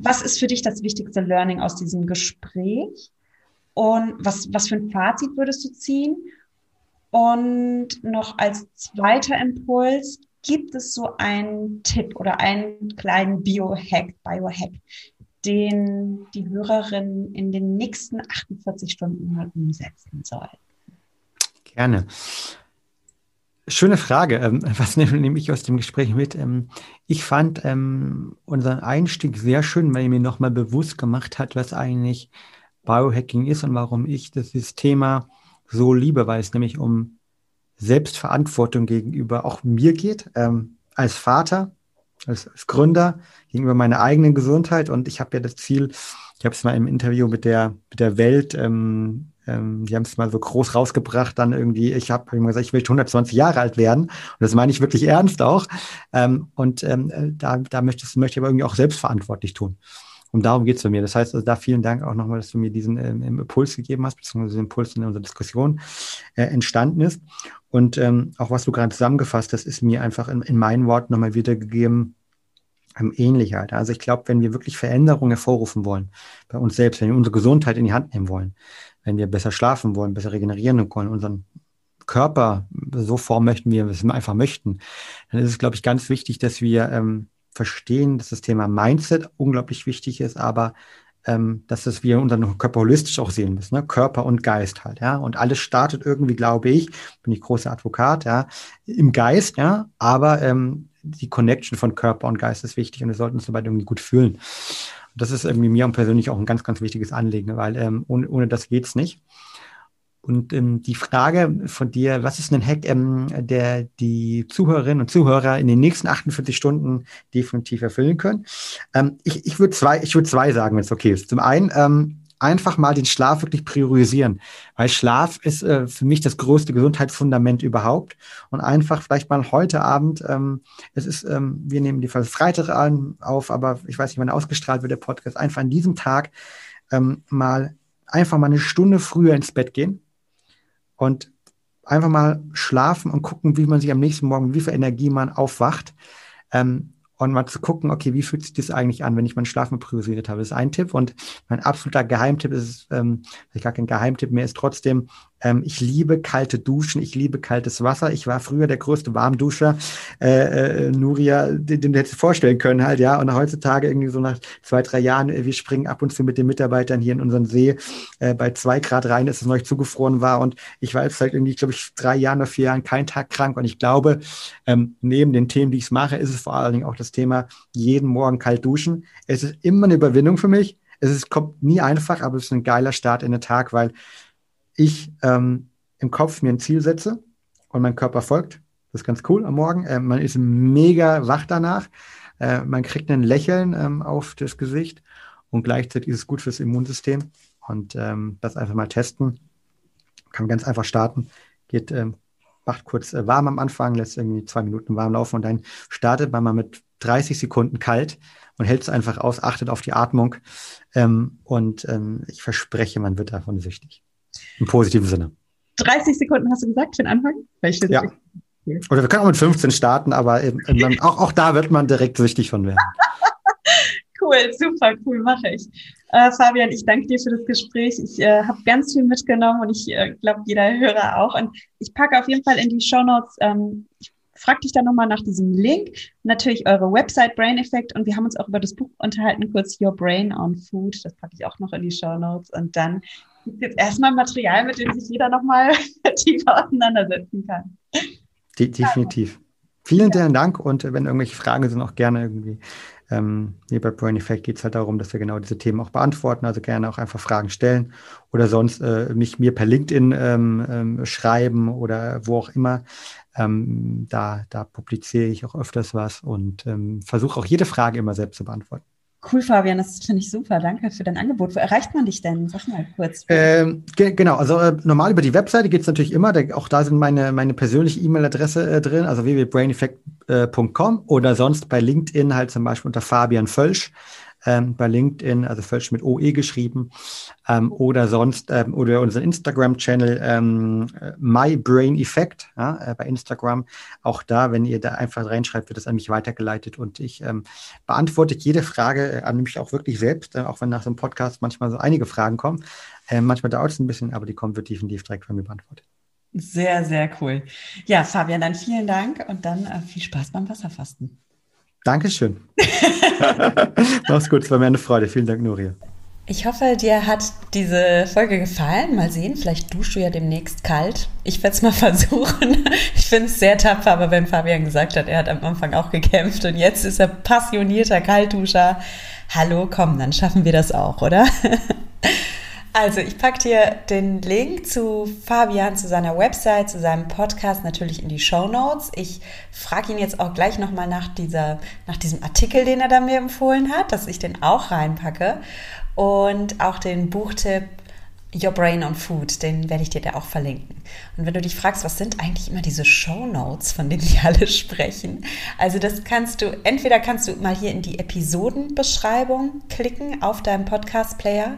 was ist für dich das wichtigste Learning aus diesem Gespräch? Und was, was für ein Fazit würdest du ziehen? Und noch als zweiter Impuls, gibt es so einen Tipp oder einen kleinen Biohack, Biohack, den die Hörerin in den nächsten 48 Stunden mal umsetzen soll? Gerne. Schöne Frage. Ähm, was nehme ich aus dem Gespräch mit? Ähm, ich fand ähm, unseren Einstieg sehr schön, weil er mir nochmal bewusst gemacht hat, was eigentlich Biohacking ist und warum ich dieses Thema so liebe, weil es nämlich um Selbstverantwortung gegenüber auch mir geht, als Vater, als, Gründer, gegenüber meiner eigenen Gesundheit. Und ich habe ja das Ziel, ich habe es mal im Interview mit der, mit der Welt ähm, ähm, die haben es mal so groß rausgebracht, dann irgendwie, ich habe immer gesagt, ich will 120 Jahre alt werden. Und das meine ich wirklich ernst auch. Ähm, und ähm, äh, da, da möchtest, möchte ich aber irgendwie auch selbstverantwortlich tun. Und darum geht es bei mir. Das heißt, also da vielen Dank auch nochmal, dass du mir diesen ähm, Impuls gegeben hast, beziehungsweise den Impuls in unserer Diskussion äh, entstanden ist. Und ähm, auch was du gerade zusammengefasst hast, ist mir einfach in, in meinen Worten nochmal wiedergegeben, ähm, ähnlich halt. Also ich glaube, wenn wir wirklich Veränderungen hervorrufen wollen, bei uns selbst, wenn wir unsere Gesundheit in die Hand nehmen wollen, wenn wir besser schlafen wollen, besser regenerieren wollen, unseren Körper so formen möchten, wie wir es einfach möchten, dann ist es, glaube ich, ganz wichtig, dass wir ähm, verstehen, dass das Thema Mindset unglaublich wichtig ist, aber ähm, dass das wir unseren Körper holistisch auch sehen müssen, ne? Körper und Geist halt, ja. Und alles startet irgendwie, glaube ich, bin ich großer Advokat, ja, im Geist, ja, aber ähm, die Connection von Körper und Geist ist wichtig und wir sollten uns dabei irgendwie gut fühlen. Und das ist irgendwie mir persönlich auch ein ganz, ganz wichtiges Anliegen, weil ähm, ohne, ohne das geht's nicht. Und ähm, die Frage von dir, was ist ein Hack, ähm, der die Zuhörerinnen und Zuhörer in den nächsten 48 Stunden definitiv erfüllen können? Ähm, ich ich würde zwei, ich würde zwei sagen, wenn es okay ist. Zum einen, ähm, einfach mal den Schlaf wirklich priorisieren, weil Schlaf ist äh, für mich das größte Gesundheitsfundament überhaupt. Und einfach vielleicht mal heute Abend, ähm, es ist, ähm, wir nehmen die Freitag an, auf, aber ich weiß nicht, wann ausgestrahlt wird der Podcast, einfach an diesem Tag ähm, mal einfach mal eine Stunde früher ins Bett gehen und einfach mal schlafen und gucken, wie man sich am nächsten Morgen, wie viel Energie man aufwacht. Ähm, und mal zu gucken, okay, wie fühlt sich das eigentlich an, wenn ich meinen Schlafen priorisiert habe. Das ist ein Tipp. Und mein absoluter Geheimtipp ist, ähm, vielleicht gar kein Geheimtipp mehr, ist trotzdem, ähm, ich liebe kalte Duschen, ich liebe kaltes Wasser. Ich war früher der größte Warmduscher, äh, äh, Nuria, den, den du hättest vorstellen können halt, ja. Und heutzutage irgendwie so nach zwei, drei Jahren, äh, wir springen ab und zu mit den Mitarbeitern hier in unseren See äh, bei zwei Grad rein, dass es nicht zugefroren war. Und ich war jetzt halt irgendwie, glaube ich, drei Jahren oder vier Jahren keinen Tag krank. Und ich glaube, ähm, neben den Themen, die ich mache, ist es vor allen Dingen auch das Thema jeden Morgen kalt duschen. Es ist immer eine Überwindung für mich. Es ist, kommt nie einfach, aber es ist ein geiler Start in den Tag, weil ich ähm, im Kopf mir ein Ziel setze und mein Körper folgt. Das ist ganz cool am Morgen. Äh, man ist mega wach danach. Äh, man kriegt ein Lächeln ähm, auf das Gesicht und gleichzeitig ist es gut fürs Immunsystem. Und ähm, das einfach mal testen. Kann ganz einfach starten. Geht, ähm, macht kurz äh, warm am Anfang, lässt irgendwie zwei Minuten warm laufen und dann startet man mal mit 30 Sekunden kalt und hält es einfach aus, achtet auf die Atmung. Ähm, und ähm, ich verspreche, man wird davon süchtig. Im positiven Sinne. 30 Sekunden hast du gesagt für den Anfang? ja. Oder wir können auch mit 15 starten, aber eben, eben auch, auch da wird man direkt süchtig von werden. cool, super, cool, mache ich. Äh, Fabian, ich danke dir für das Gespräch. Ich äh, habe ganz viel mitgenommen und ich äh, glaube, jeder Hörer auch. Und ich packe auf jeden Fall in die Show Notes, ähm, ich frag dich dann nochmal nach diesem Link. Natürlich eure Website Brain Effect und wir haben uns auch über das Buch unterhalten, kurz Your Brain on Food. Das packe ich auch noch in die Show Notes. Und dann gibt jetzt erstmal Material, mit dem sich jeder nochmal tiefer auseinandersetzen kann. De definitiv. Vielen, vielen Dank und äh, wenn irgendwelche Fragen sind, auch gerne irgendwie. Ähm, hier bei Brain Effect geht es halt darum, dass wir genau diese Themen auch beantworten, also gerne auch einfach Fragen stellen oder sonst äh, mich mir per LinkedIn ähm, ähm, schreiben oder wo auch immer. Ähm, da, da publiziere ich auch öfters was und ähm, versuche auch jede Frage immer selbst zu beantworten. Cool, Fabian, das finde ich super. Danke für dein Angebot. Wo erreicht man dich denn? Sag mal kurz. Ähm, ge genau, also äh, normal über die Webseite geht es natürlich immer. Da, auch da sind meine, meine persönliche E-Mail-Adresse äh, drin, also www.braineffect.com oder sonst bei LinkedIn halt zum Beispiel unter Fabian Völsch ähm, bei LinkedIn, also Völsch mit OE geschrieben, ähm, oder sonst, ähm, oder unseren Instagram-Channel ähm, My Brain Effect ja, äh, bei Instagram. Auch da, wenn ihr da einfach reinschreibt, wird das an mich weitergeleitet und ich ähm, beantworte jede Frage äh, an mich auch wirklich selbst, äh, auch wenn nach so einem Podcast manchmal so einige Fragen kommen. Äh, manchmal dauert es ein bisschen, aber die kommen wird definitiv direkt von mir beantwortet. Sehr, sehr cool. Ja, Fabian, dann vielen Dank und dann äh, viel Spaß beim Wasserfasten. Dankeschön. Mach's gut, es war mir eine Freude. Vielen Dank, Nuria. Ich hoffe, dir hat diese Folge gefallen. Mal sehen, vielleicht duschst du ja demnächst kalt. Ich werde es mal versuchen. Ich finde es sehr tapfer, aber wenn Fabian gesagt hat, er hat am Anfang auch gekämpft und jetzt ist er passionierter Kaltduscher. Hallo, komm, dann schaffen wir das auch, oder? Also, ich packe dir den Link zu Fabian, zu seiner Website, zu seinem Podcast natürlich in die Show Notes. Ich frage ihn jetzt auch gleich nochmal nach, nach diesem Artikel, den er da mir empfohlen hat, dass ich den auch reinpacke. Und auch den Buchtipp Your Brain on Food, den werde ich dir da auch verlinken. Und wenn du dich fragst, was sind eigentlich immer diese Show Notes, von denen wir alle sprechen? Also das kannst du, entweder kannst du mal hier in die Episodenbeschreibung klicken auf deinem Podcast-Player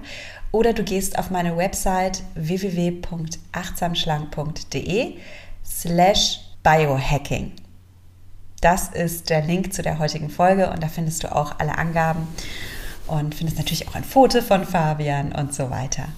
oder du gehst auf meine Website www.achtsamschlank.de slash biohacking. Das ist der Link zu der heutigen Folge und da findest du auch alle Angaben und findest natürlich auch ein Foto von Fabian und so weiter.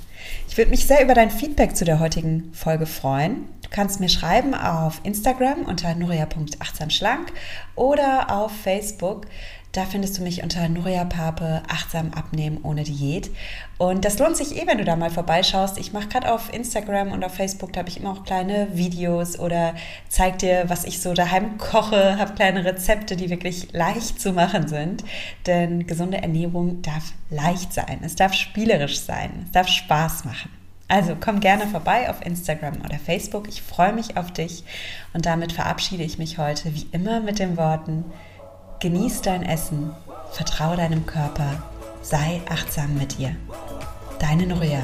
Ich würde mich sehr über dein Feedback zu der heutigen Folge freuen. Du kannst mir schreiben auf Instagram unter nuria.achtsamschlank oder auf Facebook. Da findest du mich unter Nuria Pape, achtsam abnehmen ohne Diät. Und das lohnt sich eh, wenn du da mal vorbeischaust. Ich mache gerade auf Instagram und auf Facebook, da habe ich immer auch kleine Videos oder zeige dir, was ich so daheim koche, habe kleine Rezepte, die wirklich leicht zu machen sind. Denn gesunde Ernährung darf leicht sein, es darf spielerisch sein, es darf Spaß machen. Also komm gerne vorbei auf Instagram oder Facebook. Ich freue mich auf dich und damit verabschiede ich mich heute wie immer mit den Worten, genieß dein Essen, vertraue deinem Körper, sei achtsam mit dir. Deine Nuria.